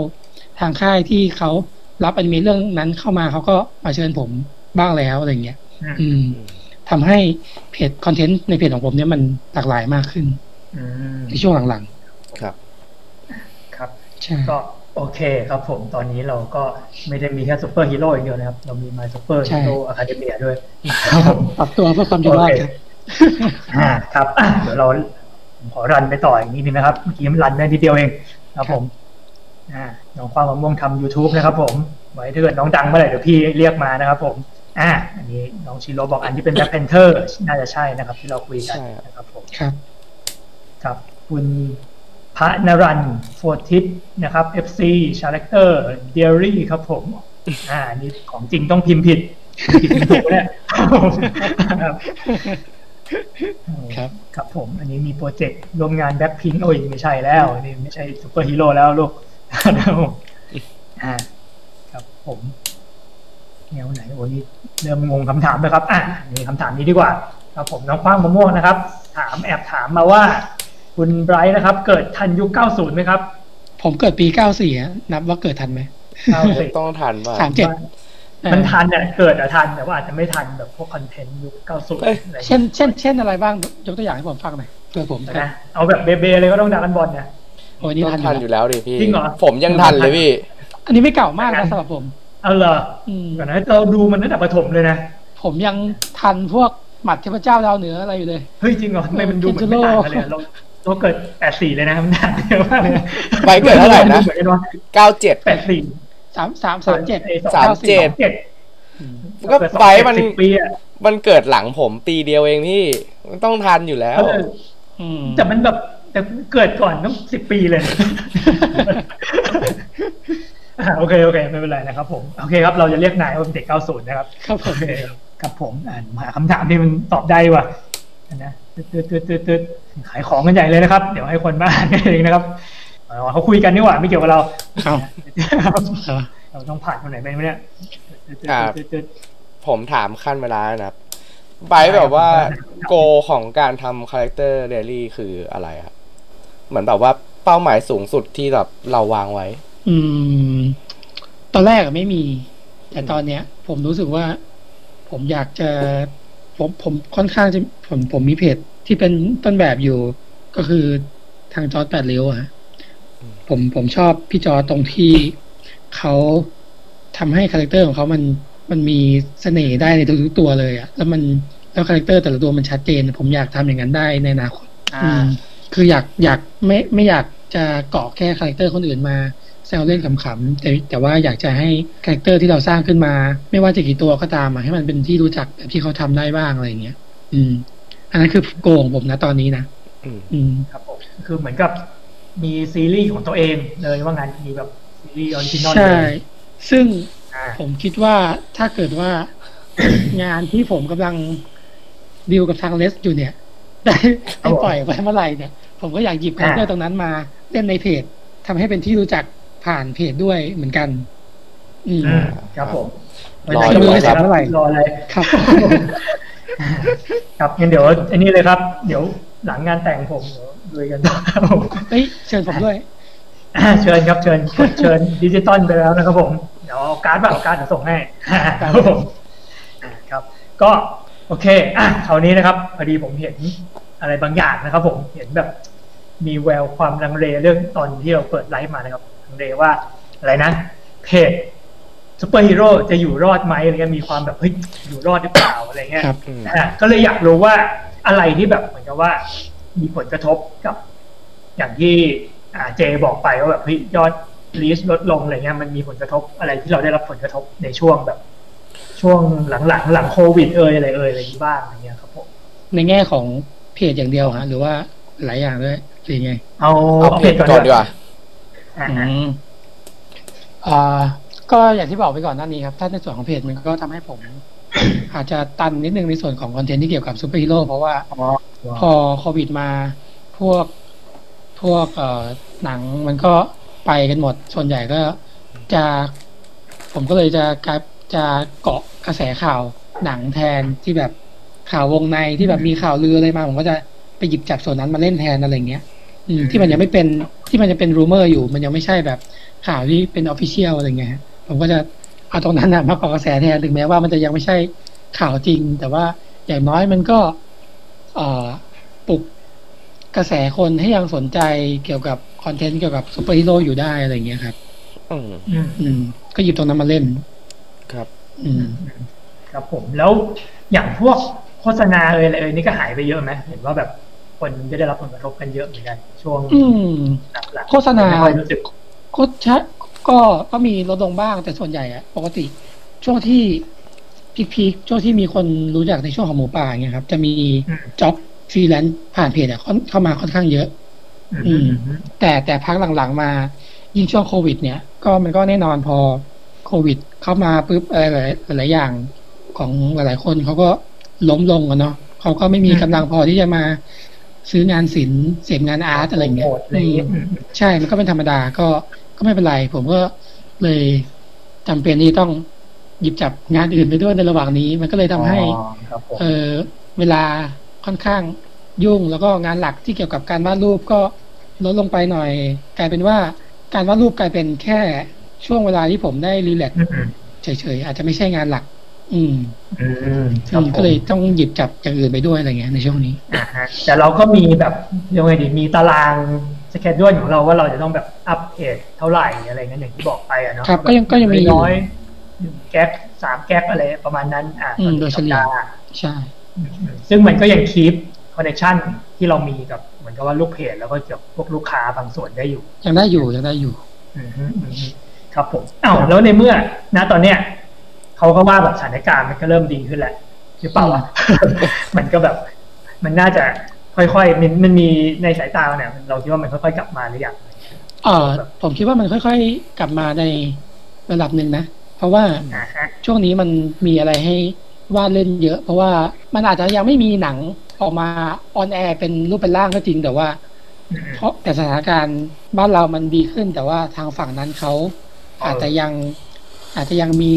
ทางค่ายที่เขารับอนิเมะเรื่องนั้นเข้ามาเขาก็มาเชิญผมบ้างแล้วอะไรเงี้ย อืม ทำให้เพจคอนเทนต์ในเพจของผมเนี่ยมันหลากหลายมากขึ้น
อืม
ในช่วงหลัง
ครับ
ครับ
ๆใช่
ก็โอเคครับผมตอนนี้เราก็ไม่ได้มีแค่ซูเปอร์ฮีโร่อย่างเดียวนะครับ เรามี My Superhero Academia ด้วยครับผม
ปรับตัวเพื่อความอยู่รอดครับ
อ่าครับอะเดี๋ยวเราผมขอ run ไปต่ออีกนิดนึงนะครับเมื่อกี้มัน run ได้นิดเดียวเองครับผมอ่าน้องความมะม่วงทำ YouTube นะครับผม ไว้ถ้าเกิดน้องดังเมื่อไหร่เดี๋ยวพี่เรียกมานะครับผม อ่าอันนี้น้องชิโร่บอกอันที่เป็น Black Panther น่าจะใช่นะครับ ที่เราคุยกัน
ใช่ครับ
นะครับผม
ครับ
ครับ คุณพระนรันโฟทิสนะครับ FC Character Daily ครับผม อ่านี่ของจริงต้องพิมพ์ผิดผิดพิมพ์ถูกเนี่ยครับ
ครับ
ครับผม อันนี้มีโปรเจกต์ร่วมงานแบ็คพิงโอ้ยไม่ใช่แล้วอันนี้ไม่ใช่ซูเปอร์ฮีโร่แล้วลูกครับผมอ่า ครับผม แนวไหนโอ้ยนี่เริ่มงงคำถามนะครับอะมีคำถามนี้ดีกว่าครับผมน้องคว้างมะม่วงนะครับ ถามแอบถามมาว่า คุณไบรท์นะครับ เกิดทันยุค 90 ไหมครับ
ผมเกิดปี 94อะนับว่าเกิดทันไหม
90
ต้องทันว่า
สามเจ็ด
มันทันเนี่ยเกิดอะทันแต่ว่าอาจจะไม่ทันแบบพวกคอนเทนต์ยุค 90
เอ้ย
อะไรอย่าง
เช่
เงี้ย
นเช่นเช่นอะไรบ้างยกตัวอย่างให้ผมฟังหน่อยเผื่อผมทัน
นะเอาแบบเบเบเลยก็ต้องดักกันบอลเนี่ย
โอ้ยนี่
ต้อง
ทันอ
ทัน
ยู่
อยู่
แล้ว
แล้วดิพี่
จริงเหรอ
ผมยังทันเลยพี่
อันนี้ไม่เก่ามากนะสำหรับผม
เอาเหรอ
อืม
ก่อนนะเราดูมันตั้งแต่ประถมเลยนะ
ผมยังทันพวกหมัดเทพเจ้าดาวเหนืออะไรอยู่เลย
เฮ้ยจริงเหรอทำไมมันดูเหมือนไม่ต่างกันเลยอะเราเราเกิด84เลยนะมันต่างกันเยอะมากเลย
ไปเกิดเท่าไหร่นะ
เหมือนกันวะ
เก้าเจ็ด
84
สามสามสามเจ็ด
สามเจ็ด
เจ็ด
ก็ไปมัน
สิบปีอะ
มันเกิดหลังผมปีเดียวเองพี่มันต้องทันอยู่แล้ว
เออ
อืม
แต่มันแบบแต่เกิดก่อนต้องสิบปีเลยอะ โอเคโอเคไม่เป็นไรนะครับผมโอเคครับเราจะเรียกนายว่าเป็นเด็ก90นะครับ
ครับผ
โอ
ม
เคครับผมอ่านหาคำถามที่มันตอบได้ว่ะนะตืดตืดตืดตืดตืดขายของกันใหญ่เลยนะครับ เดี๋ยวให้คนมาอ่านเองนะครับอ๋อเขาคุยกันนี่หว่าไม่เกี่ยวกับเรา
เอาเอา
เราต้องผ่านคนไหนไปไหมเนี่ยตืดตืด
อ่า
ตืดตืด
ผมถามคั่นเวลาแล้วนะครับไปแบบว่า goal ของการทำ Character Daily คืออะไรครับเหมือนแบบว่าเป้าหมายสูงสุดที่แบบเราวางไว้
อืม ตอนแรกอะไม่มี แต่ตอนเนี้ย ผมรู้สึกว่า ผมอยากจะผมผมค่อนข้างจะผมผมมีเพจที่เป็นต้นแบบอยู่ ก็คือทางจอร์ดแปดเลี้ยวอะฮะผมผมชอบพี่จ๊อดตรงที่เขาทำให้คาแรคเตอร์ของเขามันมันมีเสน่ห์ได้ในทุกๆตัวเลยอะแล้วมันแล้วคาแรคเตอร์แต่ละตัวมันชัดเจน ผมอยากทำอย่างนั้นได้ในอนาคต
อ่า
อืมคืออยากอยากไม่ไม่อยากจะเกาะแค่คาแรคเตอร์คนอื่นมา แซวเล่นขำๆแต่แต่ว่าอยากจะให้คาแรคเตอร์ที่เราสร้างขึ้นมา ไม่ว่าจะกี่ตัวก็ตามอะให้มันเป็นที่รู้จักแบบที่เขาทำได้บ้างอะไรอย่างเงี้ย อืม อันนั้นคือโกงผมนะตอนนี้นะ
อืม
อืม
ครับผมคือเหมือนกับมีซีรีส์ของตัวเองเลยว่างั้นมีแบบซีรีส์ original เลย
ใช่ซึ่ง
อ่า
ผมคิดว่าถ้าเกิดว่างานที่ผมกำลังดีลกับทางเลสอยู่เนี่ย ได้ได้ปล่อยไว้เมื่อไหร่เนี่ย ผมก็อยากหยิบคาแรคเตอร์ตรงนั้นมาเล่นในเพจทำให้เป็นที่รู้จัก ผ่านเพจด้วยเหมือนกัน อืม
อืมครับผม
รอ
จะ
ดู
รู้
ครับ
เมื่อไหร่
รอเลย
ครับ
ครับงั้นเดี๋ยวอันนี้เลยครับ เดี๋ยวหลังงานแต่งผมเดี๋ยวดูกันครับผม
เฮ้ยเชิญผมด้วย
อ่าเชิญครับเชิญกดเชิญดิจิตอลไปแล้วนะครับผมเดี๋ยวเอาการ์ดแบบเอาการ์ดเดี๋ยวส่งให้ครับผมอ่าครับ ก็โอเคอะคราวนี้นะครับพอดีผมเห็นอะไรบางอย่างนะครับ ผมเห็นแบบ มีแววความลังเลเรื่องตอนที่เราเปิดไลฟ์มานะครับ ลังเลว่าอะไรนะเพจซูเปอร์ฮีโร่จะอยู่รอดไหมอะไรเงี้ยมีความแบบเฮ้ยอยู่รอดหรือเปล่าอะไรเงี้ย
ครับ
อืม
อะก็เลยอยากรู้ว่าอะไรที่แบบเหมือนกับว่า มีผลกระทบกับ อย่างที่อ่าเจบอกไปว่าแบบเฮ้ยยอด reach ลดลงอะไรเงี้ยมันมีผลกระทบอะไรที่เราได้รับผลกระทบในช่วงแบบ ช่วงหลังๆหลังโควิดเอยอะไรเอยอะไรที่บ้างอะไรเงี้ยครับผม
ในแง่ของเพจอย่างเดียวฮะหรือว่าหลายอย่างด้วยหรือไง
เอา
เอาเพจก่อนดีกว่า
อ่า
อืม อ่า ก็อย่างที่บอกไปก่อนหน้านี้ครับ ถ้าในส่วนของเพจมันก็ทำให้ผม อาจจะตันนิดนึงในส่วนของ content ที่เกี่ยวกับซูเปอร์ฮีโร่เพราะว่า
อ๋อ
พอโควิดมาพวกพวกเอ่อหนังมันก็ไปกันหมด ส่วนใหญ่ก็จะ ผมก็เลยจะกลายจะเกาะกระแสข่าวหนังแทนที่แบบข่าววงในที่แบบมีข่าวลืออะไรมา ผมก็จะไปหยิบจับส่วนนั้นมาเล่นแทนอะไรเงี้ยอืม ที่มันยังไม่เป็นที่มันยังเป็น rumor อยู่ มันยังไม่ใช่แบบข่าวที่เป็น official อะไรเงี้ยฮะผมก็จะเอาตรงนั้นนะมาเกาะกระแสแทนถึงแม้ว่ามันจะยังไม่ใช่ข่าวจริง แต่ว่าอย่างน้อยมันก็เอ่อปลุกกระแสคนให้ยังสนใจเกี่ยวกับ content เกี่ยวกับซูเปอร์ฮีโร่อยู่ได้อะไรเงี้ยครับ
อืม
อืม
อืมก็หยิบตรงนั้นมาเล่น
ครับ
อืม
ครับผมแล้วอย่างพวกโฆษณาเอยอะไรเอยนี่ก็หายไปเยอะไหมเห็นว่าแบบ คนก็ได้รับผลกระทบกันเยอะเหมือนกัน ช่วง
อืม
หลังๆ
โฆษณา
ไม่ค่อยรู้สึก
ก็ชะก็ก็มีลดลงบ้างแต่ส่วนใหญ่อะปกติ ช่วงที่peak ๆช่วงที่มีคนรู้จักในช่วงของหมูป่าเงี้ยครับ จะมี
อืม
job freelance ผ่านเพจอะค่อนเข้ามาค่อนข้างเยอะ
อืม
แต่แต่พักหลังๆมา ยิ่งช่วงโควิด เนี่ย ก็มันก็แน่นอนพอโควิด เข้ามาปุ๊บอะไรหลายหลายๆอย่างของหลายๆคนเขาก็ล้มลงอะเนาะเขาก็ไม่มีกำลังพอที่จะมา ซื้องานศิลป์เสพงาน art อะไรอย่างเงี้ย
โหดอะไรอย่างเงี้ย
อืมใช่มันก็เป็นธรรมดาก็ก็ไม่เป็นไร ผมก็เลยจำเป็นที่ต้องหยิบจับงานอื่นไปด้วยในระหว่างนี้ มันก็เลยทำให้
อ๋อครับผม
เออเวลาค่อนข้างยุ่งแล้วก็งานหลักที่เกี่ยวกับการวาดรูปก็ลดลงไปหน่อย กลายเป็นว่าการวาดรูปกลายเป็นแค่ช่วงเวลาที่ผมได้รีแลกซ์
อืม
เฉยๆอาจจะไม่ใช่งานหลัก อืม
อืมค
อื
รับ
ม
ผม
ก็เลยต้องหยิบจับอย่างอื่นไปด้วยอะไรเงี้ยในช่วงนี้
อ่าฮะแต่เราก็มีแบบยังไงดีมีตารางschedule ของเราว่าเราจะต้องแบบอัปเดตเท่าไหร่อะไรเงี้ยอย่างที่บอกไปอะเนาะ
ครับก็ยังก็ยังมีอยู่
น้อยหนึ่งแก๊กสามแก๊กอะไรประมาณนั้น อ่า
อืมโดยเฉลี่ย
สัปดาห์
ใช่
อืมซึ่งมันก็ยัง keep connection ที่เรามีกับเหมือนกับว่าลูกเพจแล้วก็เกี่ยวกับพวกลูกค้าบางส่วนได้อยู่
ยังได้อยู่ยังได้อยู่
อืมฮึอืมฮึครับผมอ้าวแล้วในเมื่อนะตอนเนี้ย เขาก็ว่าแบบสถานการณ์มันก็เริ่มดีขึ้นแล้วหรือเปล่าวะมันก็แบบ มันน่าจะค่อยๆมันมันมีในสายตาเราเนี่ยเราคิดว่ามันค่อยๆกลับมาหรือยัง
เออผมคิดว่ามันค่อยๆกลับมาในระดับหนึ่งนะ เพราะว่า
อ่าฮะ
ช่วงนี้มันมีอะไรให้วาดเล่นเยอะ เพราะว่ามันอาจจะยังไม่มีหนังออกมาออนแอร์เป็นรูปเป็นร่างก็จริงแต่ว่า
อืม
เพราะแต่สถานการณ์บ้านเรามันดีขึ้น แต่ว่าทางฝั่งนั้นเขาอาจจะยังอาจจะยังมี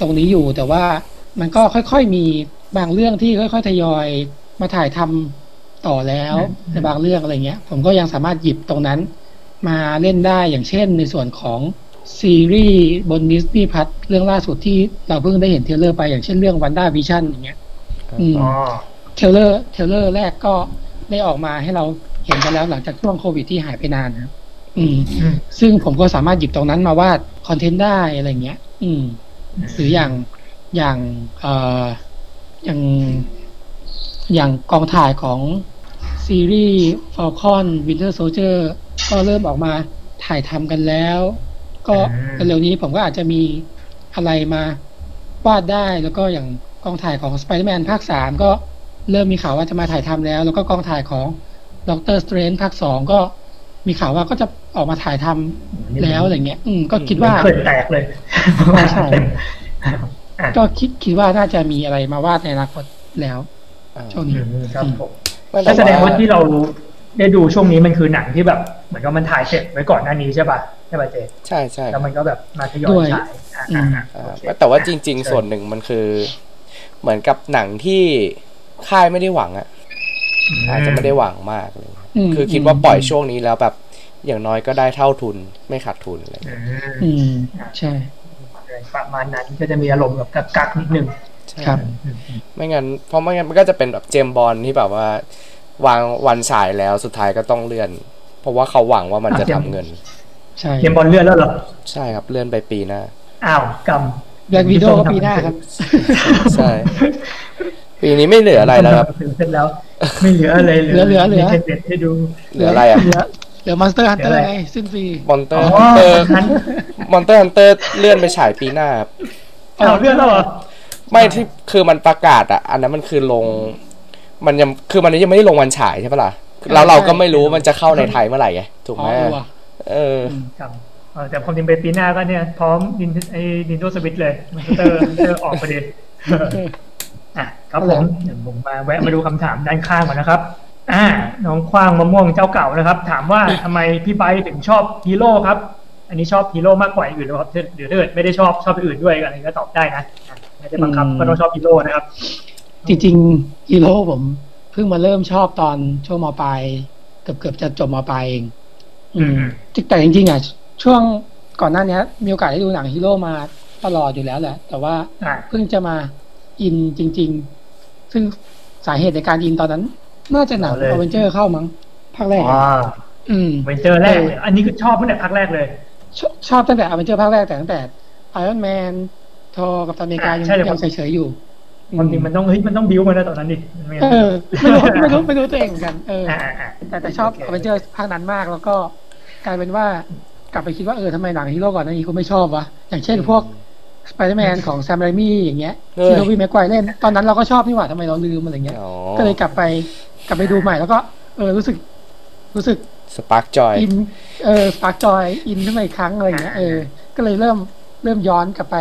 ตรงนี้อยู่แต่ว่ามันก็ค่อยๆมีบางเรื่องที่ค่อยๆทยอยมาถ่ายทำต่อแล้วในบางเรื่องอะไรเงี้ย ผมก็ยังสามารถหยิบตรงนั้น มาเล่นได้อย่างเช่น ในส่วนของซีรีส์บน Disney Plus เรื่องล่าสุดที่เราเพิ่งได้เห็น trailer ไปอย่างเช่นเรื่อง WandaVision อย่างเงี้ยอืม
อ๋อ
trailer trailer แรกก็ได้ออกมาให้เราเห็นกันแล้วหลังจากช่วงโควิดที่หายไปนานนะครับอืม
อืม
ซึ่งผมก็สามารถหยิบตรงนั้นมาวาดคอนเทนต์ได้อะไรเงี้ย อืม หรืออย่างอย่างเอ่ออย่างอย่างกองถ่ายของซีรีส์ Falcon Winter Soldier ก็เริ่มออกมาถ่ายทำกันแล้ว ก็เร็วๆนี้ผมก็อาจจะมีอะไรมาวาดได้แล้วก็อย่างกองถ่ายของ Spider-Man ภาคสามก็เริ่มมีข่าวว่าจะมาถ่ายทำแล้ว แล้วก็กองถ่ายของด็อกเตอร์สเตรนภาคสองก็มีข่าวว่าก็จะ ออกมาถ่ายทำแล้วอะไรเงี้ย อืมก็คิดว่า
เคยแตกเลย
ใช่
เต็มอะ
ก็คิดคิดว่าน่าจะมีอะไรมาวาดในอนาคตแล้ว
อ่า
ช่วงนี้
อืมครับผม
ไม่
ก็แสดงว่าที่เราได้ดูช่วงนี้มันคือหนังที่แบบเหมือนกับมันถ่ายเสร็จไว้ก่อนหน้านี้ใช่ป่ะใช่ป่ะเจ
ใช่ใช่
แล้วมันก็แบบมาทยอ
ด้
ย
วย
ฉายอะ
อืม
อะ
อ่า
โอเค
แต่ว่าจริง ๆ ส่วนหนึ่งมันคือ เหมือนกับหนังที่ค่ายไม่ได้หวังอะอาจจะไม่ได้หวังมากเลย
ม
คือคิดว่าปล่อยช่วงนี้แล้วแบบ อย่างน้อยก็ได้เท่าทุนไม่ขาดทุนอะไรอย่าง
อื
เงี้ย
ม
อืมใช่
ประมาณนั้นก็จะมีอารมณ์แบบกักๆนิดนึง
ใช่
ครับ
อืม
ไม่งั้นเพราะไม่งั้นมันก็จะเป็นแบบเจมส์บอลที่แบบว่า วางวันฉายแล้วสุดท้ายก็ต้องเลื่อน เพราะว่าเขาหวังว่ามันจะทำเงิน
ใช่
เกมบอลเลื่อนแล้วเหรอ
ใช่ครับเลื่อนไปปีหน้า
อ้าวกรรม
แบล็กวีดก็ปีหน้าครับ
ใช่ ปีนี้ไม่เหลืออะไรแล้วครับ
ถึงเสร็จแล้ว ไม่เหลืออะไรเลย
เหลือเหลือเหลือ
มีเด็ดให้ดู
เหลืออะไรอะ
เหลือเหลือมอนสเตอร์ฮันเตอ
เหลื
ร์
ออะไร
ไงสิ้นปี
มอนเตอ
อ๋อ
ร์ฮันเตอร์
นั้น
มอนเตอร์ฮันเตอร์เลื่อนไปฉายปีหน้าครับ
อ้าวเลื่อนแล้วเหรอ
ไม่ที่คือมันประกาศอะ อันนั้นมันคือลง มันยังคือมันยังไม่ได้ลงวันฉายใช่ปะล่ะแล้วเราก็ไม่รู้มันจะเข้าในไทยเมื่อไหร่ไงถูก
อ๋
ไห
อ
ม
เออว่ะ
เออ
ครับเออแต่ความจริงไปปีหน้าก็เนี่ย พร้อม Nin ไอ้ Nintendo Switch เลย Monster Hunter ออกพอดีอะครับผมเดี๋ยวผมมาแวะมาดูคำถามด้านข้างก่อนนะครับ อ่า น้องคว้างมะม่วงเจ้าเก่านะครับ ถามว่าทำไมพี่ไบร์ทถึงชอบฮีโร่ครับ อันนี้ชอบฮีโร่มากกว่าอย่างอื่นหรือเปล่าหรือถ้าเกิดไม่ได้ชอบชอบอย่างอื่นด้วยอะไรก็ตอบได้นะอะไม่ได้บังคับก็ต้องชอบฮีโร่นะครับ
จริงๆฮีโร่ผมเพิ่งมาเริ่มชอบตอนช่วงมปลายเกือบเกือบจะจบมปลายเองอืมแต่จริงๆอะช่วงก่อนหน้านี้มีโอกาสได้ดูหนังฮีโร่มาตลอดอยู่แล้วแหละ แต่ว่า
อ่า
เพิ่งจะมาอินจริง ๆ ซึ่งสาเหตุในการอินตอนนั้น น่าจะหนัง
เอาเลย
อเวนเจอร์เข้ามั้งภาคแรก
อ๋อ
อืม
เวนเจอร์แรกเลยอันนี้คือชอบตั้งแต่ภาคแรกเลย
ชอบชอบตั้งแต่อเวนเจอร์ภาคแรกแต่ตั้งแต่ Iron Man Thor Captain America ยัง
ใช่เลย
ยังเฉยๆอยู่
ความจริงมันต้องเฮ้ยมันต้องบิ้วมาแล้วตอนนั้นดิไม่งั้น
เออไม่รู้ไม่รู้ไม่รู้ตัวเองเหมือนกันเออ
อ่าอ่า
แต่แต่ชอบ
โอ
อ
เค
เวนเจอร์ภาคนั้นมากแล้วก็กลายเป็นว่ากลับไปคิดว่าเออทำไมหนังฮีโร่ก่อนหน้านี้กูไม่ชอบวะอย่างเช่นพวกสไปเดอร์แมนของ Sam Raimi อย่างเงี้ย
เฮ้ย
ที่ Tobey Maguire เล่นตอนนั้นเราก็ชอบนี่หว่าทำไมเราลืมอะไรเงี้ย
อ๋อ
ก็เลยกลับไป กลับไปดูใหม่แล้วก็ เออรู้สึก รู้สึก
spark joy อิ
นเออ spark joy อินขึ้นมาอีกครั้งอะไรเงี้ยเออก็เลยเริ่มเริ่มย้อนกลับไป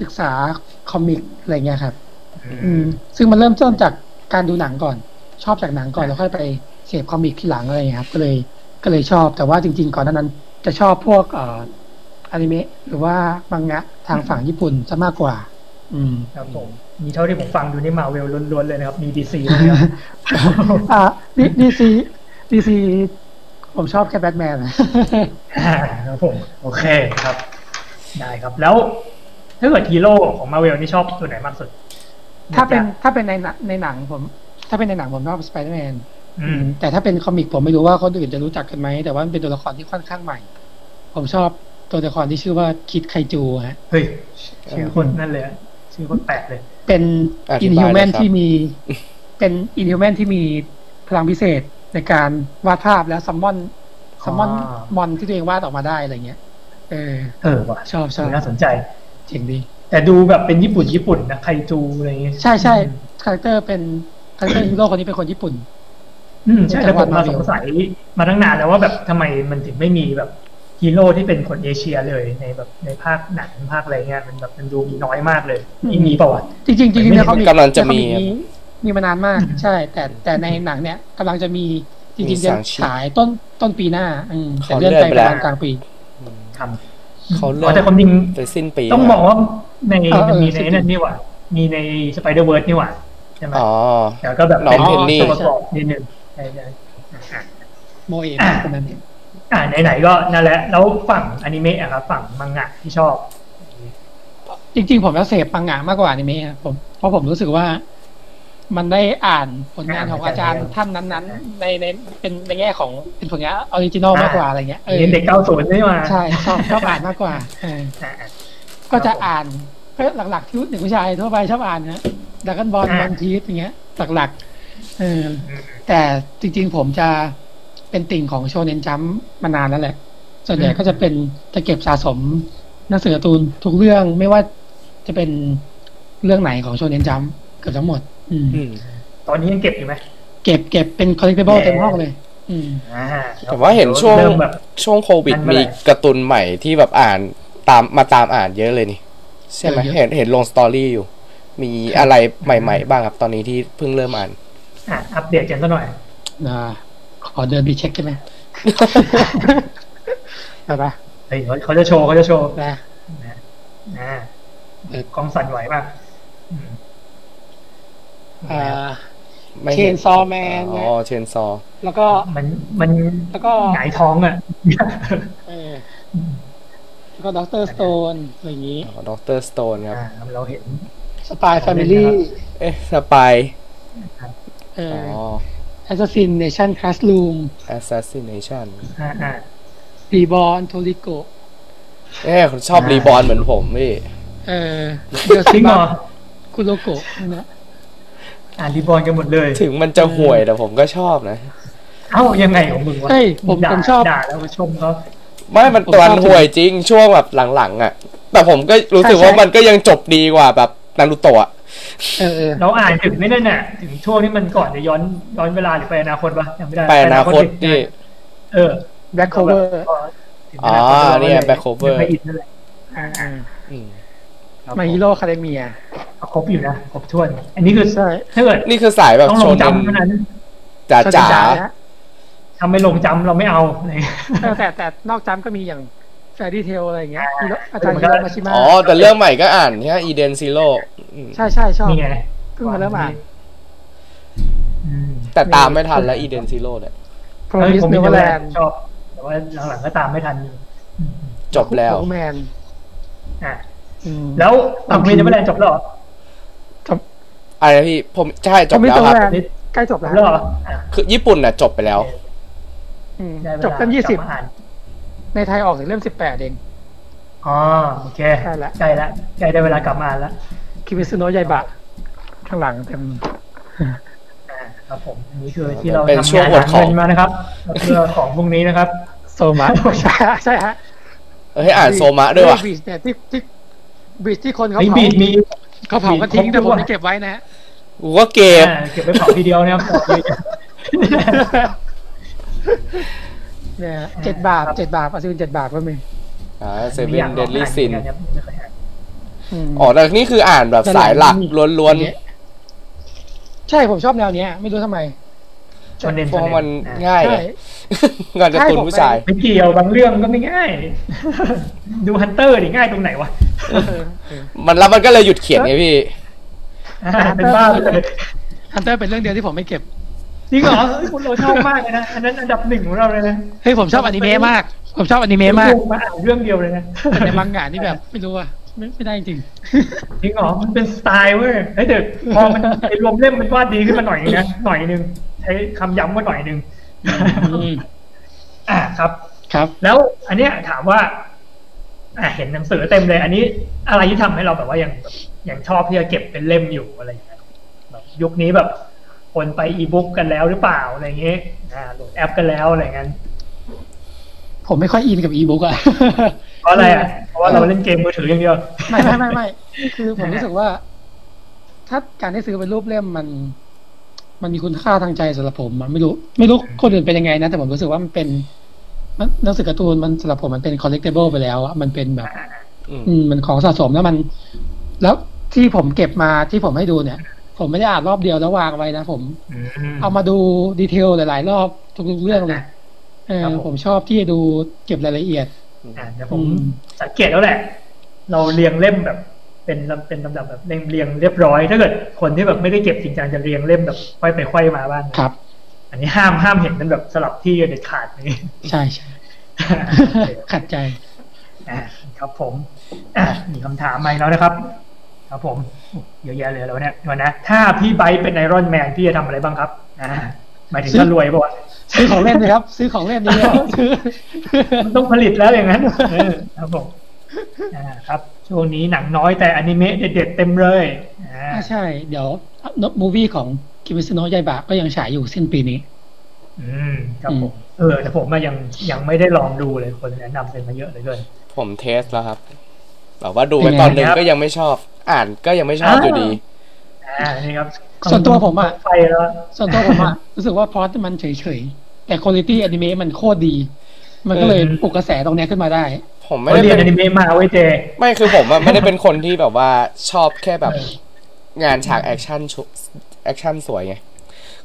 ศึกษา comic อะไรเงี้ยครับ อืม ซึ่งมันเริ่มต้นจากการดูหนังก่อน ชอบจากหนังก่อนแล้วค่อยไปเสพ comic ทีหลังอะไรอย่างเงี้ยครับ ก็เลยก็เลยชอบแต่ว่าจริง ๆ ก่อนหน้านั้นจะชอบพวกเอ่ออนิเมะหรือว่ามังงะทางฝั่งญี่ปุ่นจะมากกว่า อืม
ครับผม มีเท่าที่ผมฟังดูนี่มาเวลล้วนๆเลยนะครับ มี DC นะครับ
อ่า DC DCผมชอบแค่แบทแมน
อ่าครับผม โอเคครับ ได้ครับ แล้ว ถ้าเกิดฮีโร่ของมาเวลนี่ชอบตัวไหนมากสุด
ถ้าเป็นถ้าเป็นในหนังในหนังผม ถ้าเป็นในหนังผมชอบสไปเดอร์แมน
อืม
แต่ถ้าเป็น comic ผมไม่รู้ว่าคนอื่นจะรู้จักกันไหม แต่ว่ามันเป็นตัวละครที่ค่อนข้างใหม่ ผมชอบตัวละครที่ชื่อว่า Kid Kaiju ฮะ
เฮ้ย ชื่อคนนั่นเลยอะชื่อคนแปลกเลย
เป็น
อธิ
อิน
บาย
ฮิวแมน
หน่อยครับ
ที่มี เป็น Inhuman ที่มีพลังพิเศษในการวาดภาพและ summon summon อ๋อ mon ที่ตัวเองวาดออกมาได้อะไรเงี้ย เออ
เออว่ะ
ชอบชอบ
น่าสนใจ
เจ๋งดี
แต่ดูแบบเป็นญี่ปุ่นญี่ปุ่นนะไคจูอะไรอย่างเงี้ย
ใช่ใช่ character เป็น character ฮีโร่คนนี้เป็นคนญี่ปุ่น
อืมใช่แต่ผมมา
จังหวัด
สงสัยมาตั้งนานแล้วว่าแบบทำไมมันถึงไม่มีแบบ ฮีโร่ที่เป็นคนเอเชียเลยในแบบในภาคหนังภาคอะไรเงี้ยมันแบบมันดูมีน้อยมากเลยนี่มีเปล่าวะ
จริงๆจริงๆในคอมิก
กำลังจะมี
ในคอนี้มีมานานมาก ใช่ แต่แต่ในหนังเนี่ยกำลังจะมีจริงๆ
มี
จะ
สางชิ
ฉายต้นต้นปีหน้า อืมแต่
เขา
เลื่อน
เลื่
ไป
อนไป
ป
แล้ว
ระมาณกลางปี
ทำ
เขา
อ๋
เลื่
อ
อน
แต่ความจริง
ไปสิ้นปี
ต้องบอกว่าใน
เออเออ
มันมีใน
สิ้นปี
นั่นนี่หว่า มีในสไปเดอร์เวิร์นี่หว่าใช่ไหม
อ๋อ
แล้วก็แบบ
น้อง
เป็น
เพนนี่
ตัวประกอบนิดนึงใช่ใช่อะ
โมเอะ
อะ
คนนั้น
อ่าไหนๆก็นั่นแหละ แล้วฝั่งอนิเมะอะครับฝั่งมังงะที่ชอบ
จริง ๆ ผมจะเสพมังงะมากกว่าอนิเมะครับผมเพราะผมรู้สึกว่ามันได้อ่านผลงานของอาจารย์ท่านนั้น ๆ ในในเป็นในแง่ของเป็นผลงาน original มากกว่าอะไรเงี้ยเออ
เรียนเด็กเก้าศูนย์ใช่ไหม
ใช่ชอบชอบอ่านมากกว่าเออ
อะอะ
ก็จะอ่านก็หลักๆที่เด็กผู้ชายทั่วไปชอบอ่านนะ Dragon Ball อ่า One Piece อย่างเงี้ยหลักๆเออแต่จริง ๆ ผมจะ เป็นติ่งของโชเนนจัมมานานแล้วแหละ ส่วนใหญ่ก็จะเป็นจะเก็บสะสมหนังสือการ์ตูนทุกเรื่องไม่ว่าจะเป็นเรื่องไหนของโชเนนจัมเกือบทั้งหมด อืม
อืม
ตตอนนี้ยังเก็บอยู่ไหม
เก็บเก็บเป็น collectible
แหม
เต็มห้องเลยอืม
อ่า
แต่ว่าเห็นช่วง
เริ่มแบบ
ช่วงโควิด
มันเมื่อ
มี
ไหร่
การ์ตูนใหม่ที่แบบอ่านตามมาตามอ่านเยอะเลยนี่ใช่ไหม
เยอะ
เห็นเห็นลงสตอรี่อยู่ มีอะไรใหม่ ๆ บ้างครับ ตอนนี้ที่เพิ่งเริ่มอ่าน
อะอัปเดตกันซะหน่อย
อ่าขอเดินไปเช็คใช่ไหมได้ปะ
เฮ้ยเขาเขาจะโชว์เขาจะโชว์
ได้
นะอ่าเออกล้องสั่นไหวมากอืม
อ่า
ไม่
เช
ห็
นซอแมน
อ๋อเชนซอ
แล้วก็
มันมัน
แล้วก็
หงายท้องอะ
เออแล้วก็ด็อกเตอร์สโตนอะไรอย่างนี้
ด็อกเตอร์สโตนครับ
อ่าเราเห็น
สปายแฟมิลี่
เอ๊ะสปาย
เอ
อ๋
อ
อ
แอสซัสซินเนชั่นคลาสรูม
assassination
อ่าอ่า
รีบอลโทริโก
เอ๊ะคุณชอบ
อ่า
รีบอลเหมือนผมพี่
เออเดล
จริ
ซิ
งเหร
มา
อ
คุโรโกะนั่นนะ
อ่านรีบอลกันหมดเลย
ถึงมันจะห่วยแต่ผมก็ชอบนะ
เอ้ายังไงของมึงวะ
เฮ้ยผม
ด่า
ผมชอบ
ด่าแล้วมาชมเขา
ไม่มัน
ผม
ตัว
ชอบ
ห่วยจริงช่วงแบบหลังๆอะ แต่ผมก็รู้สึก
ใช่
ว่า
ใช่
มันก็ยังจบดีกว่าแบบนารูโตะอะ
เออเออ
เราอ่านถึงไม่นั่นน่ะ ถึงช่วงที่มันก่อนจะย้อนย้อนเวลาหรือไปอนาคตปะยังไม่ได้
ไปอนาคต
ดิ
ที่
เออ
Black Clover อ๋
อเนี่ย Black Clover
ไม่อินนั่นแหละ
อ่าอ่า
อืม
ครับ
My Hero Academia ค
รบอยู่นะครบถ้วน อันนี้คือ
ใช่
ถ้าเกิด
นี่คือสายแบบ
ต้อง
โช
ลง
เนน
จำเท่านั้น
จ๋าจ๋า
นะ
ถ้าไม่ลงจำเราไม่เอาอะไรอย่างเงี้ย
เออแต่แต่นอกจำก็มีอย่าง แฟรี่เทลอะไรอย่างเงี้ยฮิโร่อาจารย์ฮิโรมาชิมะ
อ๋อ แต่เรื่องใหม่ก็อ่านแค่อีเดนซีโร่
ใช่ใช่ชอบ
นี่ไง
เพิ่งมาเริ่มอ่าน
อืม
แต่ตามไม่ทันแล้วอีเดนซีโร่เนี่ย
โปร
เอ้ย
มิส
ผม
เน
มี
เวอ
แล
ร์แล
น
นด์
ชอบ แต่ว่าหลังๆก็ตามไม่ทันอยู่อืม
จบแล้ว
แมน
อะ
อืม
แล้วตามเพลงจะไม่แลนจบแล้วเหรอ
อะไรนะพี่ผมใช่จบแล้วครับ
Promised Neverland ใกล้จบ
จ
แล้
บ
ว
แล้วเหรออะ
คือญี่ปุ่นน่ะ จบไปแล้ว
อืม
ได้เวลา
จบเล่มยี่สิบ
กลัมาอ่าน
ในไทยออกถึงเล่มสิบแปดเอง
อ๋อโอเค
ใกล้ละ
ใกล้ละใกล้ได้เวลากลับมาอ่านแล้ว
คิมิซุโนะยายบะ ข้างหลังเต็ม
อ่าครับผมอันนี้คือที่เรา
เป็น
ทำ
ช่วง
งาน
อวด
หา
ของ
เงินมานะครับเพื่อของพวกนี้นะครับ
โซมะใช่ฮะใช่ฮะ
เอ้ยอ่านโซมะด้วยว่ะ
บีชเนี่ยที่ที่บีชที่คนเขา
ไอ้
เผา
บีดมี
เขาเผาก็ทิ้ง
บีท
แต่ผม
ครบ
ไม่เก็บไว้นะฮะ
กูก็เก็บ
อ่าเก็บไว้เผาทีเดียวนะครับบอก เลย
เนี่ยเจ็ดบาท
ครับ
เจ็ดบาทอาซิวินเจ็ดบาทก็มี
อ่าเซเว่นเดดลี่ซิน
ไม่เคยอ่าน
ม
อ๋อแต่นี่คืออ่านแบบสายหลักล้วน
อย่างเงี้ยใช่ผมชอบแนวเนี้ย ไม่รู้ทำไม
โชเนน
ๆเพราะมัน
อ่าน
ง่าย
ใช่
อะงานการ์ตูนผู้ชาย
ไม่เกี่ยวบางเรื่องก็ไม่ง่าย ดูฮันเตอร์ดิง่ายตรงไหนวะ
เออเออ
มันแล้วมันก็เลยหยุดเขียนไงพี่
อ่าเป็นบ้าไปเลย
ฮันเตอร์เป็นเรื่องเดียวที่ผมไม่เก็บ
จริงเหรอเฮ้ยคุณเราชอบมากเลยนะ อันนั้นอันดับหนึ่งของเราเลยนะ
เฮ้ยผมชอบอนิเมะมาก ผมชอบอนิเมะมาก
มาอ่านเรื่องเดียวเลยนะ
แต่ในมังงะนี่แบบไม่รู้อะไม่ไม่ได้จริง
จริงเหรอมันเป็นสไตล์เว้ยเฮ้ยแต่พอมันไอ้รวมเล่มมันวาดดีขึ้นมาหน่อยนึงนะหน่อยนึงใช้คำย้ำว่าหน่อยนึง
อืม
อ่าครับ
ครับ
แล้วอันเนี้ยถามว่า อ่าเห็นหนังสือเต็มเลย อันนี้อะไรที่ทำให้เราแบบว่ายังแบบยังชอบที่จะเก็บเป็นเล่มอยู่อะไรอย่างเงี้ยแบบยุคนี้แบบ คนไปอีบุ๊กกันแล้วหรือเปล่าอะไรอย่างเงี้ยอ่าโหลดแอปกันแล้วอะไรอย่างเงี้ย
ผมไม่ค่อยอินกับอีบุ๊กอะ
เพราะอะไรอะเพราะว่าเราเล่นเกมมือถืออย่างเดียว
ไม่ไม่ไม่ไม่คือผมรู้สึกว่า ถ้าการที่ซื้อเป็นรูปเล่มมัน มันมีคุณค่าทางใจสำหรับผมมันไม่รู้ ไม่รู้คนอื่นเป็นยังไงนะแต่ผมรู้สึกว่ามันเป็นมันหนังสือการ์ตูนมันสำหรับผมมันเป็น collectible ไปแล้วอะมันเป็นแบบ
อืม
อืมมันของสะสมแล้วมัน แล้วที่ผมเก็บมาที่ผมให้ดูเนี่ย ผมไม่ได้อ่านรอบเดียวแล้ววางไว้นะผมเอามาดูดีเทลหลาย ๆ รอบทุกๆเรื่องเลยเออ
ครับผม
ผมชอบที่จะดูเก็บรายละเอียด
อ่าเดี๋ยวผม
อืม
สังเกตแล้วแหละ เราเรียงเล่มแบบ เป็นลำเป็นลำดับแบบเรียงเรียงเรียบร้อย ถ้าเกิดคนที่แบบไม่ได้เก็บจริงจังจะเรียงเล่มแบบค่อยไปค่อยมาบ้าง
ครับ
อันนี้ห้ามห้ามเห็นมันแบบสลับที่กันเด็ดขาดนี่
ใช่ใช่ขัดใจ
อ่าครับผมอะมีคำถามมาอีกแล้วนะครับ ครับผมเยอะแยะเลยแล้วเนี่ยเดี๋ยวนะถ้าพี่ไบร์ทเป็นไอรอนแมนพี่จะทำอะไรบ้างครับอ่าหมายถึงถ้ารวยป่ะวะ
ซื้อของเล่นนะครับ ซื้อของเล่นนี่ซื้อ
มันต้องผลิตแล้วอย่างนั้นเออครับผมอ่าครับช่วงนี้หนังน้อยแต่อนิเมะเด็ดๆเต็มเลยอ่า
อ่าใช่ เดี๋ยวมูวี่ของคิมิสโนะยายบะก็ยังฉายอยู่สิ้นปีนี้
อืมครับผมเออแต่ผมอะยังยังไม่ได้ลองดูเลยคนแนะนำเป็นมาเยอะเลยเกิน
ผมเทสแล้วครับ แบบว่าดูไป
เป็นไง
ตอนหนึ่ง
ครับ
ก็ยังไม่ชอบ อ่านก็ยังไม่ชอบ
อ้าว
อยู่ดี
อ่อ่านี่ครับ
ส่วนตัวผมอะ
ไฟแล้ว
ส่วนตัวผมอะรู้สึกว่าพล็อตมันเฉยๆ แต่คุณภาพอนิเมะมันโคตรดี มันก็เลยปลุกกระแสตรงเนี้ยขึ้นมาได้
ผมไม่
เขา
ได้
เรียน
เป็
อนนิเมะมาไว้ยเจ
ไม่คือผมอะไม่ได้เป็นคนที่แบบว่าชอบแค่แบบงานฉากแอคชั่นชุแอคชั่นสวยไง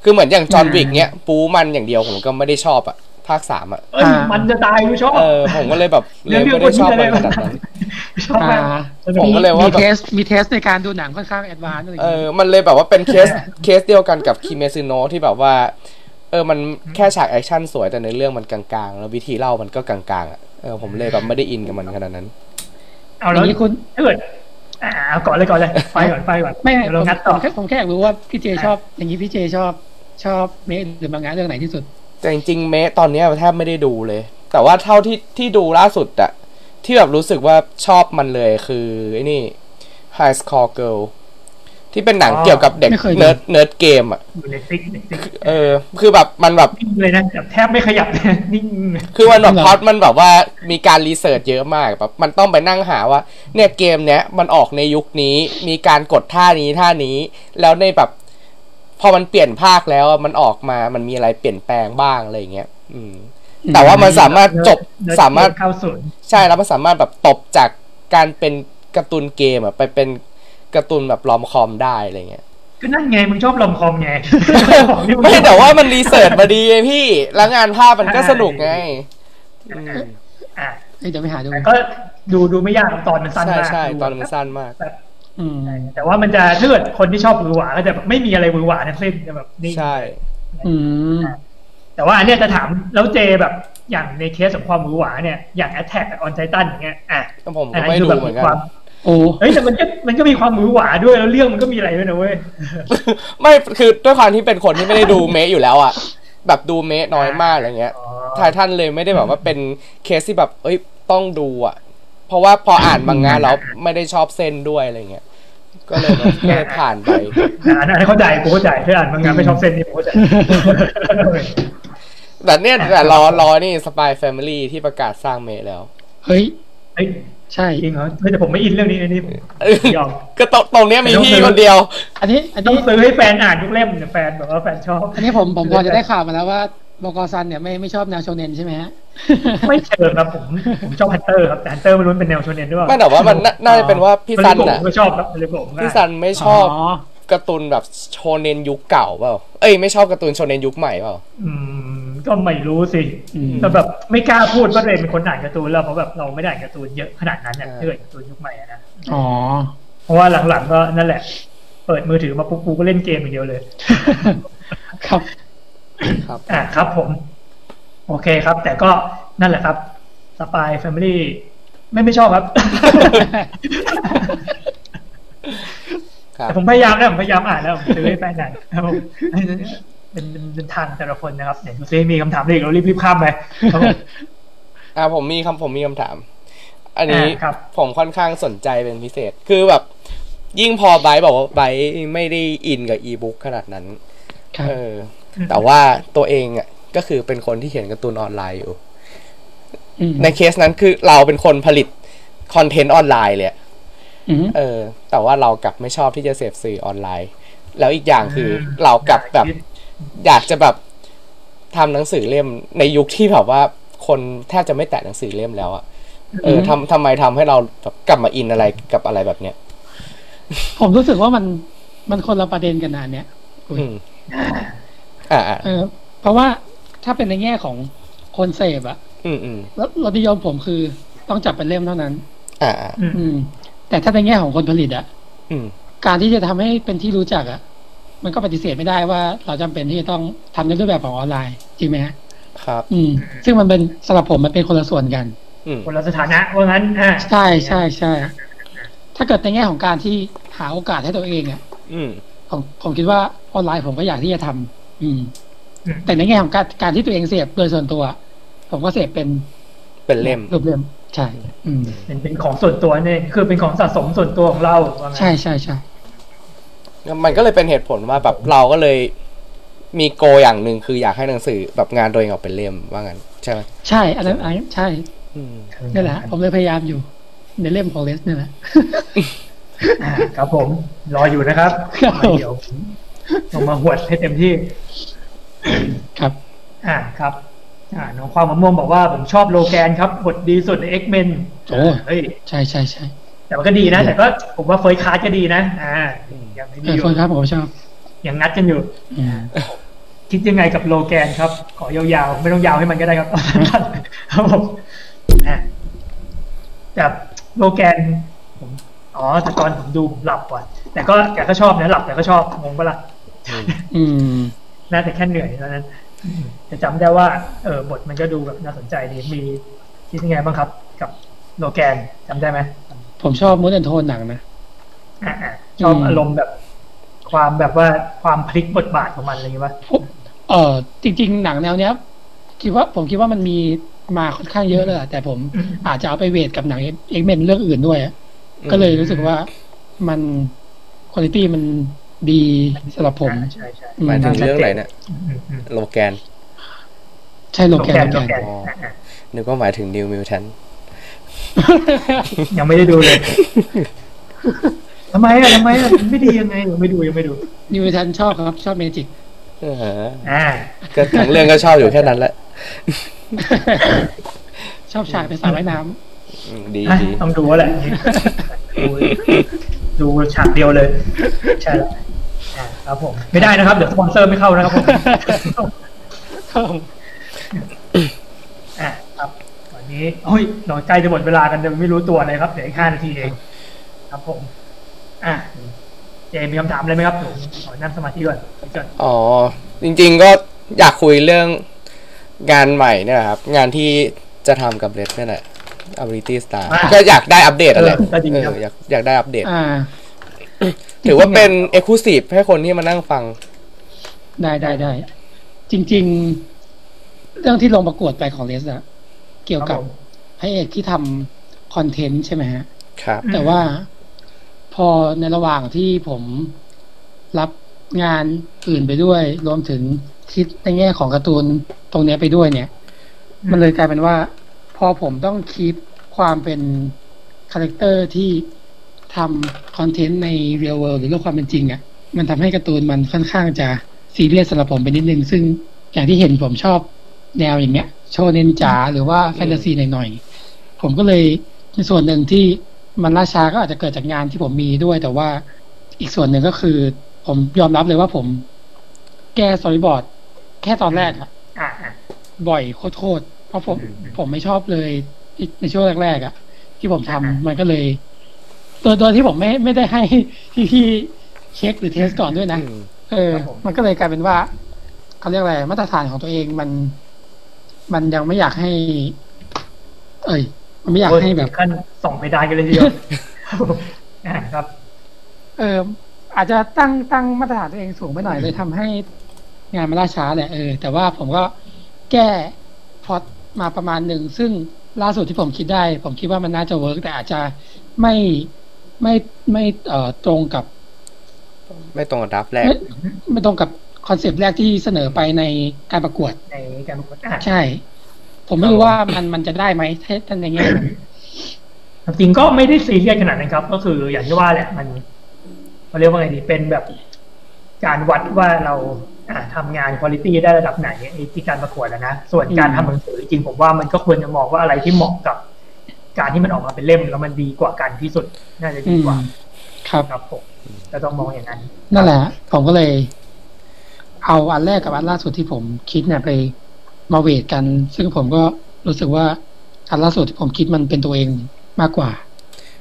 คือเหมือนอย่าง John Wick เนี้ยปูมันอย่างเดียวผมก็ไม่ได้ชอบอะ ภาคสามอะ
เอ้ย
อ่ามั
มันจะตายกูชอบ
เออผมก็เลยแบบเลยไม่ได้ชอบอะไรขนาดนั้น
ชอบ
อ่า
มาก
ผมก็เลยว่า
มี
แบบ
taste มี taste ในการดูหนังค่อนข้าง advance อะไรอย่าง
เอ
เงี้
อยมันเลยแบบว่าเป็นเคสเคสเดียวกันกับคิเมซึโนะที่แบบว่า เออมันแค่ฉากแอคชั่นสวยแต่ในเรื่องมันกลางๆ แล้ววิธีเล่ามันก็กลางๆอะเออผมเลยแบบไม่ได้อินกับมันขนาดนั้น
เอา
อ
แล้ว
ย่างนี้คุณ
ถ้าเกิดอ่าเอาก่อนเลยก่อนเลยไปก่อนไปก่อน
ไม่
เดี๋ยว
ผ
เรา
ม
งัด
ผ
ต่อ
มแค่ผมแค่อยากรู้ว่าพี่เจชอบ อย่างนี้พี่เจชอบชอบเมะหรือมังงะเรื่องไหนที่สุด
แต่จริงๆเมะตอนเนี้ยแทบไม่ได้ดูเลย แต่ว่าเท่าที่ที่ดูล่าสุดอะที่แบบรู้สึกว่าชอบมันเลยคือไอ้นี่ High Score Girl ที่เป็นหนังเกี่ยวกับเด็ก
ไม่เคยดู
nerd nerd เกมอะ
อยู่ในซิกในซิก
เออ คือแบบมันแบบ
นิ่งเลยนะแบบแทบไม่ขยับเลยนิ่ง
คือมันแบบ
เหรอ
พล็อตมันแบบว่ามีการ research เยอะมากแบบมันต้องไปนั่งหาว่า เนี่ยเกมเนี้ยมันออกในยุคนี้มีการกดท่านี้ท่านี้ แล้วในแบบ พอมันเปลี่ยนภาคแล้วอะมันออกมามันมีอะไรเปลี่ยนแปลงบ้างอะไรอย่างเงี้ย อืม แต่ว่ามันสามารถจบ
เนิร์ด
สามารถ
เข้าศูนย์
ใช่แล้วมันสามารถแบบตบจากการเป็นการ์ตูนเกมอะไปเป็นการ์ตูนแบบ rom-com ได้อะไรเงี้ย
ก็นั่นไง มึงชอบ rom-com ไง
ไม่แต่ว่ามัน research มาดีไงพี่ แล้วงานภาพมันก็สนุกไงอืม
อะ
เอ้ยเดี๋ยวไปหาดู
แต่ก็ดูดูไม่ยากตอนมันสั้น
ใช่
มาก
ใช่
ดู
ตอนมันสั้นมาก
แบบ
อืม
แต่ว่ามันจะถ้าเกิดคนที่ชอบมือหวาก็จะแบบไม่มีอะไรมือหวาทั้งสิ้นจะแบบนิ่ง
ใช่
อืม
แต่ว่าอันเนี้ยจะถามแล้วเจแบบอย่างในเคสของความมือหวาเนี่ยอย่าง Attack on Titan อย่างเงี้ยอะ
ก็ผม
อั
ก็
นนั้น
ไม่
คือ
ดู
แบบ
เหมือน
มี
กัน
ความ
โอ้
เฮ้ยแต่มันก็มันก็มีความมือหวาด้วยแล้วเรื่องมันก็มีอะไรด้วยนะเว้ย
ไม่คือด้วยความที่เป็นคนที่ไม่ได้ดูเมะอยู่แล้วอะแบบดูเมะน้อยมากอะไรเงี้ย
อ๋อ
ไททันเลยไม่ได้แบบว่าเป็นเคสที่แบบ เอ้ยต้องดูอะ เพราะว่าพออ่านบางงานแล้วไม่ได้ชอบเส้นด้วยอะไรเงี้ยก็เลยแบบก็เลยผ่านไป
อ่าอันนั้นเข้าใจกูเข้าใจถ้าอ่านบางงานไม่ชอบเส้นนี่กูเข้าใจ
แต่เนี่ยแต่รอรอนี่สปายแฟมิลี่ที่ประกาศสร้างเมะแล้ว
เฮ้ย
เฮ้ย
ใช่
จริงเหรอเฮ้ยแต่ผมไม่อินเรื่องนี้อันนี้ผมยอม
ก็ตรงตรงเนี้ยมีพี่คนเดียว
อันนี้ อัน
ต้อ
นี้
งซื้อให้แฟนอ่านทุกเล่มเนี่ยแฟนแบบว่าแฟนชอบ
อันนี้ผมผมพอจะได้ข่าวมาแล้วว่า บกซันเนี่ยไม่ไม่ชอบแนวโชเนนใช่ไหมฮะ
ไม่เชิงครับผมผมชอบฮันเตอร์ครับแต่ฮันเตอร์ไม่รู้เป็นแนวโชเนนด้วย
ไม่แต่ว่ามันน่าน่าจะเป็นว่าพี่ซัน
อะ
อะ
ก็ชอบครับเลยผม
พี่ซันไม่ชอบการ์ตูนแบบโชเนนยุคเก่าเปล่าเอ้ยไม่ชอบการ์ตูนโชเนนยุคใหม่เปล่า
อืมก็ไม่รู้สิ
อืม
แต่แบบไม่กล้าพูดว่าตัวเองเป็นคนอ่านการ์ตูนแล้วเพราะแบบเราไม่ได้อ่านการ์ตูนเยอะขนาดนั้นเนี่ย
อ่า
ถ้าเกิดการ์ตูนยุคใหม่อะนะ
อ๋อ
เพราะว่าหลังๆก็นั่นแหละ เปิดมือถือมาปุ๊บกูก็เล่นเกมอย่างเดียวเลย
ครับ
ครับ
อ่าครับผม โอเคครับ แต่ก็นั่นแหละครับ Spy Family ไม่ไม่ชอบครับ
ครับ
แต่ผมพยายามแล้วผมพยายามอ่านแล้วผมซื้อให้แฟนอ่านครับผมเป็นเป็นเป็นทางแต่ละคนนะครับเดี๋ยวดูซิมีคำถามอะไรอีกเรารีบรีบข้ามไปครับผม
อ่าผมมีคำผมมีคำถาม อันนี้
อ่าครับ
ผมค่อนข้างสนใจเป็นพิเศษ คือแบบ ยิ่งพอไบร์ทบอกว่าไบร์ทไม่ได้ in กับอีบุ๊กขนาดนั้น
ครับ
เออ แต่ว่าตัวเองอะก็คือเป็นคนที่เขียนการ์ตูนออนไลน์อยู่
อืม
ในเคสนั้นคือเราเป็นคนผลิต content ออนไลน์เลยอะ
อืม
เออ แต่ว่าเรากลับไม่ชอบที่จะเสพสื่อออนไลน์ แล้วอีกอย่างคือเรากลับแบบ อยากจะแบบทำหนังสือเล่มในยุคที่แบบว่าคนแทบจะไม่แตะหนังสือเล่มแล้วอะเออทำทำไมทำให้เราแบบกลับมาอินอะไรกับอะไรแบบเนี้ย
ผมรู้สึกว่ามันมันคนละประเด็นกันนะอันเนี้ย อุ๊ย
อืมอ่าอ่า
เออ เพราะว่าถ้าเป็นในแง่ของคนเสพอะ
อืมอืม
แล้วรสนิยมผมคือต้องจับเป็นเล่มเท่านั้น
อ่าอ่า
อืม
อืม แต่ถ้าในแง่ของคนผลิตอะ
อืม
การที่จะทำให้เป็นที่รู้จักอะมันก็ปฏิเสธไม่ได้ว่าเราจำเป็นที่จะต้องทำในรูปแบบของออนไลน์จริงไหมฮะ
ครับ
อืม ซึ่งมันเป็นสำหรับผมมันเป็นคนละส่วนกัน
อืม
คนละสถานะว่างั้นอ่า
ใช่ใช่ใช่ถ้าเกิดในแง่ของการที่หาโอกาสให้ตัวเองอะ
อืม
ผมผมคิดว่าออนไลน์ผมก็อยากที่จะทำ อืม
อืม
แต่ในแง่ของการการที่ตัวเองเสพโดยส่วนตัว ผมก็เสพเป็น
เป็นเล่ม
รูปเล่มใช่อืม
เป็นเป็นของส่วนตัวเนี่ยคือเป็นของสะสมส่วนตัวของเราว่างั้น
ใช่ใช่ใช่
มันก็เลยเป็นเหตุผลว่าแบบเราก็เลยมีโกอย่างหนึ่งคืออยากให้หนังสือแบบงานตัวเองออกเป็นเล่มว่างั้นใช่ไหม
ใช่อันนั้นอันนั้นใช่
อืม
นี่แหละ ผมเลยพยายามอยู่ ในเล่มของเลสนี่แหละ
อ่าครับผม รออยู่นะครับ
ครับผม
เดี๋ยว ลงมาหวดให้เต็มที่
ครับ
อ่าครับ อ่าน้องความมะม่วงบอกว่าผมชอบโลแกนครับบทดีสุดใน X-Men
โอ้
เฮ้ย
ใช่ใช่ใช่
แต่มันก็ดีนะ แต่ก็ผมว่าเฟยคาร์ดก็ดีนะ อ่ายังไม่
เอ
ดี
อ
อยู่
คนครับผมชอบ
ยังงัดกันอยู่
อืม
คิดยังไงกับโลแกนครับ ขอยาวๆ ไม่ต้องยาวให้มันก็ได้ครับครับผมอะแบบโลแกนผมอ๋อแต่ตอนผมดูผมหลับก่อนแต่ก็แต่ก็ชอบนะหลับแต่ก็ชอบงงปะล่ะ
อืม
น่าจะแค่เหนื่อยเท่านั้นอืมแต่จำได้ว่าเออบทมันก็ดูแบบน่าสนใจดีมีคิดยังไงบ้างครับ กับโลแกนจำได้ไหม
ผมชอบมูดแอนโทนหนังนะ
อะอะชอบ
อืม
อารมณ์แบบ ความแบบว่าความพลิกบทบาทของมันอะไรอย่างเงี้ยป่ะ
ผมเออจริง ๆ หนังแนวเนี้ยคิดว่าผมคิดว่ามันมีมาค่อนข้างเยอะเลยอะแต่ผม
อืม
อาจจะเอาไปเวทกับหนังเอ็กเมนเรื่องอื่นด้วยอะ
อืม
ก็เลยรู้สึกว่ามันคุณภาพมัน ดีสำหรับผม
อ่าใช่ใช่
หมายถึงเรื่องไหนเนี่ย
อืมอืมอืม
โลแกน
ใช่โล
โล
แก
แก
น
น
โล
โล
แก
แก
น
นอะอะ
นึกว่าหมายถึงนิวมิวแทน
ยังไม่ได้ดูเลยทำไมอะทำไมอะมันไม่ดียังไงยังไม่ดูยังไม่ดู
นิวทันชอบครับ ชอบเมจิก
อ่า
ก็ทั้งเรื่องก็ชอบอยู่แค่นั้นแหละ
ชอบฉากไปสระว่ายน้
อืมดี
อะ
ดี
ต้องดูแล้วแหละ ดูดูฉากเดียวเลย ใช่แล้วอ่าครับผมไม่ได้นะครับ เดี๋ยวสปอนเซอร์ไม่เข้านะครับผมำ
ครับ
อะครับวันนี้โอ้ยเราใกล้จะหมดเวลากันจะไม่รู้ตัวเลยครับเดี๋ยวอีกห้านาทีเอง ครับผม อะเจมีคำถามอะไรไหมครับผมขอนั่งสมาธิก่อนก่อน
อ๋อ จริง ๆ ก็อยากคุยเรื่องงานใหม่เนี่ยครับ งานที่จะทำกับเ e ดเนี่ยแหละ Ability Star ก็อยากได้อัปเดตอะไร
ก็ดี
เอ
ครับ
ออยากอยากได้อัปเดต
อ่า
ถือว่าเป็น Exclusive ให้คนที่มานั่งฟัง
ได้ได้ได้ จริง ๆ เรื่องที่ลงประกวดไปของเลสอะเกี่ยวกับ
ครับผม
พระเอกที่ทำคอนเทนต์ใช่ไหมฮะ
ครับ
แต่ว่าพอในระหว่างที่ผมรับงานอื่นไปด้วย รวมถึงคิดในแง่ของการ์ตูนตรงเนี้ยไปด้วยเนี่ย มันเลยกลายเป็นว่า พอผมต้อง keep ความเป็น character ที่ทำ content ใน real world หรือโลกความเป็นจริงอะ่ะ มันทำให้การ์ตูนมันค่อนข้างจะซีเรียสสำหรับผมไปนิดนึง ซึ่งอย่างที่เห็นผมชอบแนวอย่างเงี้ย โชเนนจ๋าหรือว่าแฟนตาซีหน่อยๆ ผมก็เลยในส่วนหนึ่งที่มันล่าช้าก็อาจจะเกิดจากงานที่ผมมีด้วย แต่ว่าอีกส่วนหนึ่งก็คือ ผมยอมรับเลยว่าผม แก้สตอรี่บอร์ด แค่ตอนแรกอะบ่อยโคตร ราะผม
อืม
ผมไม่ชอบเลยในช่วงแรกๆอะที่ผมทำมันก็เลยตัวตัวที่ผมไม่ไม่ได้ให้พี่พี่ๆเช็คหรือเทสก่อนด้วยนะ
อืม
เออ มันก็เลยกลายเป็นว่าเขาเรียกอะไรมาตรฐานของตัวเองมัน มันยังไม่อยากให้ เอ้ยมันไม่อยากให้แบบ
ขั้นส่องไปได้กันเลยทีเดียวอะครับ
เอออาจจะตั้งตั้งมาตรฐานตัวเองสูงไปหน่อยเลยทำให้งานมันล่าช้าแหละเออแต่ว่าผมก็แก้พล็อต มาประมาณหนึ่ง ซึ่งล่าสุดที่ผมคิดได้ ผมคิดว่ามันน่าจะ work แต่อาจจะไม่ไม่ไม่เอ่อตรงกับ
ไม่ตรงกับอันดับแรก
ไม่ไม่ตรงกับ concept แรกที่เสนอไปในการประกวด
ในการประกวดอะ
ใช่ ผมไม่รู้ว่ามันมันจะได้ไหมถ้าถ้าในแง่นั้น
จริงก็ไม่ได้ซีเรียสขนาดนั้นครับ ก็คืออย่างที่ว่าแหละมันเขาเรียกว่าไงดีเป็นแบบการวัดว่าเรา อ่าทำงานคุณภาพได้ระดับไหนไอ้ที่การประกวดอะนะ ส่วนการทำหนังสือจริงๆผมว่ามันก็ควรจะมองว่าอะไรที่เหมาะกับ การที่มันออกมาเป็นเล่มแล้วมันดีกว่ากันที่สุดน่าจะ
อื
ดี
ม
กว่า
ครับ
ครับผมก็ต้องมองอย่างนั้น
นั่นแหละ ผมก็เลย เอาอันแรกกับอันล่าสุดที่ผมคิดเนี่ยไปมาเวทกัน ซึ่งผมก็รู้สึกว่าอันล่าสุดที่ผมคิดมันเป็นตัวเองมากกว่า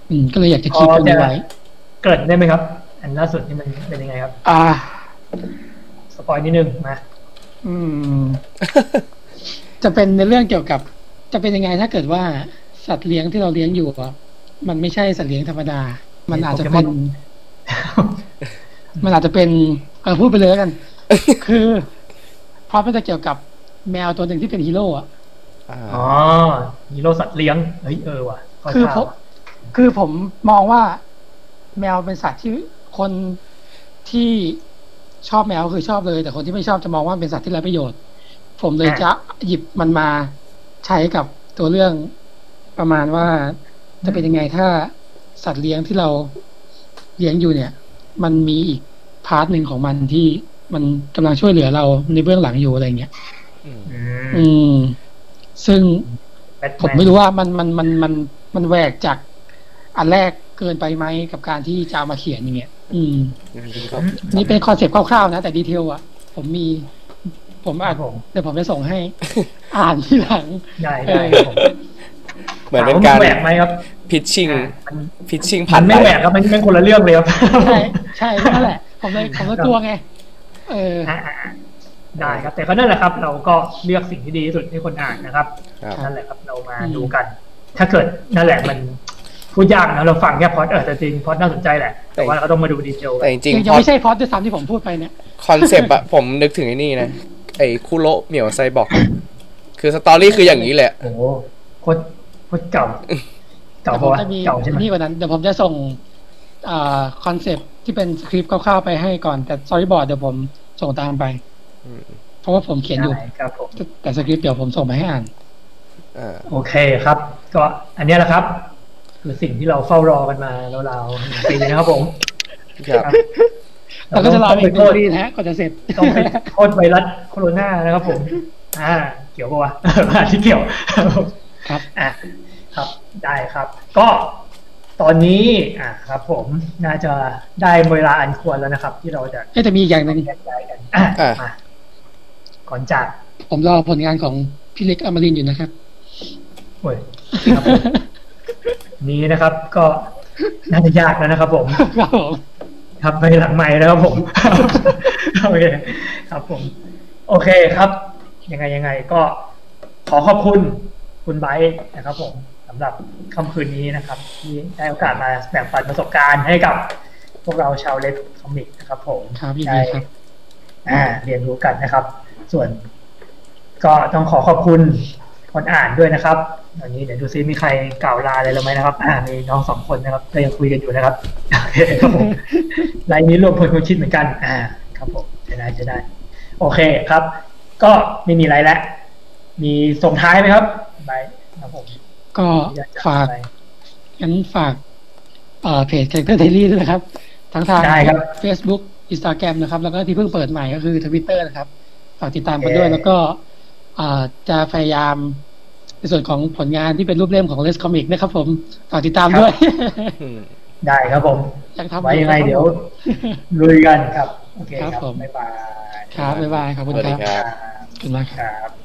อืม ก็เลยอยากจะคิดตรงนี้ไว้
เกริดได้ไหมครับ อันล่าสุดนี่มันเป็นยังไงครับ
อ่า
สปอยนิดนึงมา
อืม จะเป็นในเรื่องเกี่ยวกับ จะเป็นยังไงถ้าเกิดว่าสัตว์เลี้ยงที่เราเลี้ยงอยู่อะมันไม่ใช่สัตว์เลี้ยงธรรมดา มันอาจจะเป็น มันอาจจะเป็นเออพูดไปเลยแล้วกัน คือเพราะมันจะเกี่ยวกับแมวตัวหนึ่งที่เป็นฮีโร่อะ
อ่า
อ๋อฮีโร่สัตว์เลี้ยงเฮ้ยเออว่ะเข้า
คือ
ท่า
ผม
ว่ะ
คือผมมองว่า แมวเป็นสัตว์ที่คนที่ ชอบแมวคือชอบเลย แต่คนที่ไม่ชอบจะมองว่าเป็นสัตว์ที่ไร้ประโยชน์ ผมเลยจะหยิบมันมาใช้กับตัวเรื่องประมาณว่าจะเป็นยังไงถ้าสัตว์เลี้ยงที่เราเลี้ยงอยู่เนี่ย มันมีอีก part หนึ่งของมันที่มันกำลังช่วยเหลือเราในเบื้องหลังอยู่อะไรเงี้ย
อืม
อืม
อืมซึ่ง
แบทแน
ผมไม่รู้ว่ามันมันมันมันมันแหวกจากอันแรกเกินไปไหมกับการที่จะเอามาเขียนอย่างเงี้ย อืม
ครับ
นี่เป็น concept คร่าวๆนะ แต่ detail อะผมมี ผม
ค
อ่า
รั
น
บผม
เดี๋ยวผมจะส่งให้ อ่านที่หลัง
ได้ได้ครับผม
เหมือนเป็นการ
ถมว่แหวกไหมครับ
พิชชิ่ง
อ่ามัน
พิชชิ่ง
มั
ผ่านน
ไม่
ไป
แหวกครับมันมันคนละเรื่องเลยครับ
ใช่ใช่นั่นแหละ ผมเลยผมเลยกลัวไง เออ
อ่าๆได้ครับ แต่ก็นั่นแหละครับ เราก็เลือกสิ่งที่ดีที่สุดให้คนอ่านนะครับ
ครับ
นั่นแหละครับ เรามา
อืม
ดูกัน ถ้าเกิดนั่นแหละมัน พูดยากนะเราฟังแค่พอดเออแต่จริงพอดน่าสนใจแหละ แต่ว่าเราก็ต้องมาดูดีเทล
แต่จริง
ยัง
ๆ
ยัง
พอ
ไม่ใช่พอดด้วยซ้ำที่ผมพูดไปเนี่ย
คอนเซปต์อะผมนึกถึงไอ้นี่นะไอ้คุโระเหมียวไซบอร์กคือสตอรี่คืออย่างนี้แหละ
โอ้โหโคตรโคตรเก่าเก่า
เดี๋ยว
ปะ
ผม
วะ
จะมี
เก่าใช่ไหม
นี่กว่านั้นเดี๋ยวผมจะส่งอ่าคอนเซปต์ที่เป็นสคริปต์คร่าวๆไปให้ก่อนแต่ส o รี่บอร์ดเดี๋ยวผมส่งตามไป
อืม
เพราะว่าผมเขียนอยู่
ได้ครับผม
แต่สคริปต์เดี๋ยวผมส่งไปให้อ่าน
อ่า
โอเคครับ ก็อันเนี้ยแหละครับ คือสิ่งที่เราเฝ้ารอกันมาราวๆหนึ่งปีนะครับผม
ครับ
เราก็จะรอ
ต้อง
อี
ไป
กห
โท
นึ่ง
ษ
ปีนะฮะก่อนจะเสร็จ
ต้องไปโทษไวรัสโคโรนานะครับผม อ่า เกี่ยวปะวะมาที่เกี่ยว
ครับ
อะครับได้ครับ ก็ตอนนี้อะครับ ผมน่าจะได้เวลาอันควรแล้วนะครับ ที่เราจะ
เอ๊ะแต่มีอีกอย่างหนึ่ง
แยกย้ายกันอะ
อะ
มาก่อนจาก
ผมรอผลงานของพี่เล็กอมรินทร์อยู่นะครับ
โอ้ยครับผม นี้นะครับ ก็น่าจะยากแล้วนะครับ ผม
ครับผม
ครับไปหลังใหม่นะครับผมโอเคครับผม โอเคครับ ยังไงยังไง ก็ขอขอบคุณคุณไบร์ทนะครับ ผมสำหรับค่ำคืนนี้นะครับ ที่ได้โอกาสมาแบ่งปันประสบการณ์ให้กับพวกเราชาวเล็กคอมิกนะครับ ผม
ครับยินดีครับ
อ่า เรียนรู้กันนะครับ ส่วนก็ต้องขอขอบคุณ คนอ่านด้วยนะครับตอนนี้เดี๋ยวดูซิมีใครกล่าวลาอะไรเราไหมนะครับอ่ามีน้องสองคนนะครับก็ยังคุยกันอยู่นะครับโอเคครับผมไลน์นี้รวมพลคนคิดเหมือนกัน อ่า ครับผมจะได้จะได้ โอเคครับ ก็ไม่มีอะไรแล้วมีส่งท้ายไหมครับบายครับผม
ก็
อยากจะ
ฝาก
อะไร
งั้นฝากเอ่อเพจ Character Daily ด้วยนะครับ ทั้งทาง
ได้ครับ
Facebook Instagram นะครับ แล้วก็ที่เพิ่งเปิดใหม่ก็คือ Twitter นะครับ ฝากติดตามกัน
โอเค
ด้วยแล้วก็อ่า จะพยายามในส่วนของผลงานที่เป็นรูปเล่มของ Les Comic นะครับผมฝากติดตามด้วย
อืม
ได้ครับผม
ยังทำอ
ไว้ยังไง
ครับ
เดี๋ยว
ผม
ลุยกันครับ โอเคค
ครั
รับบ
ผม
บ๊ายบาย
ครับ บ๊ายบาย ขอบคุณ
สวัสดี
ครับ
ครับ
ขอบคุณมากครับ
ครับ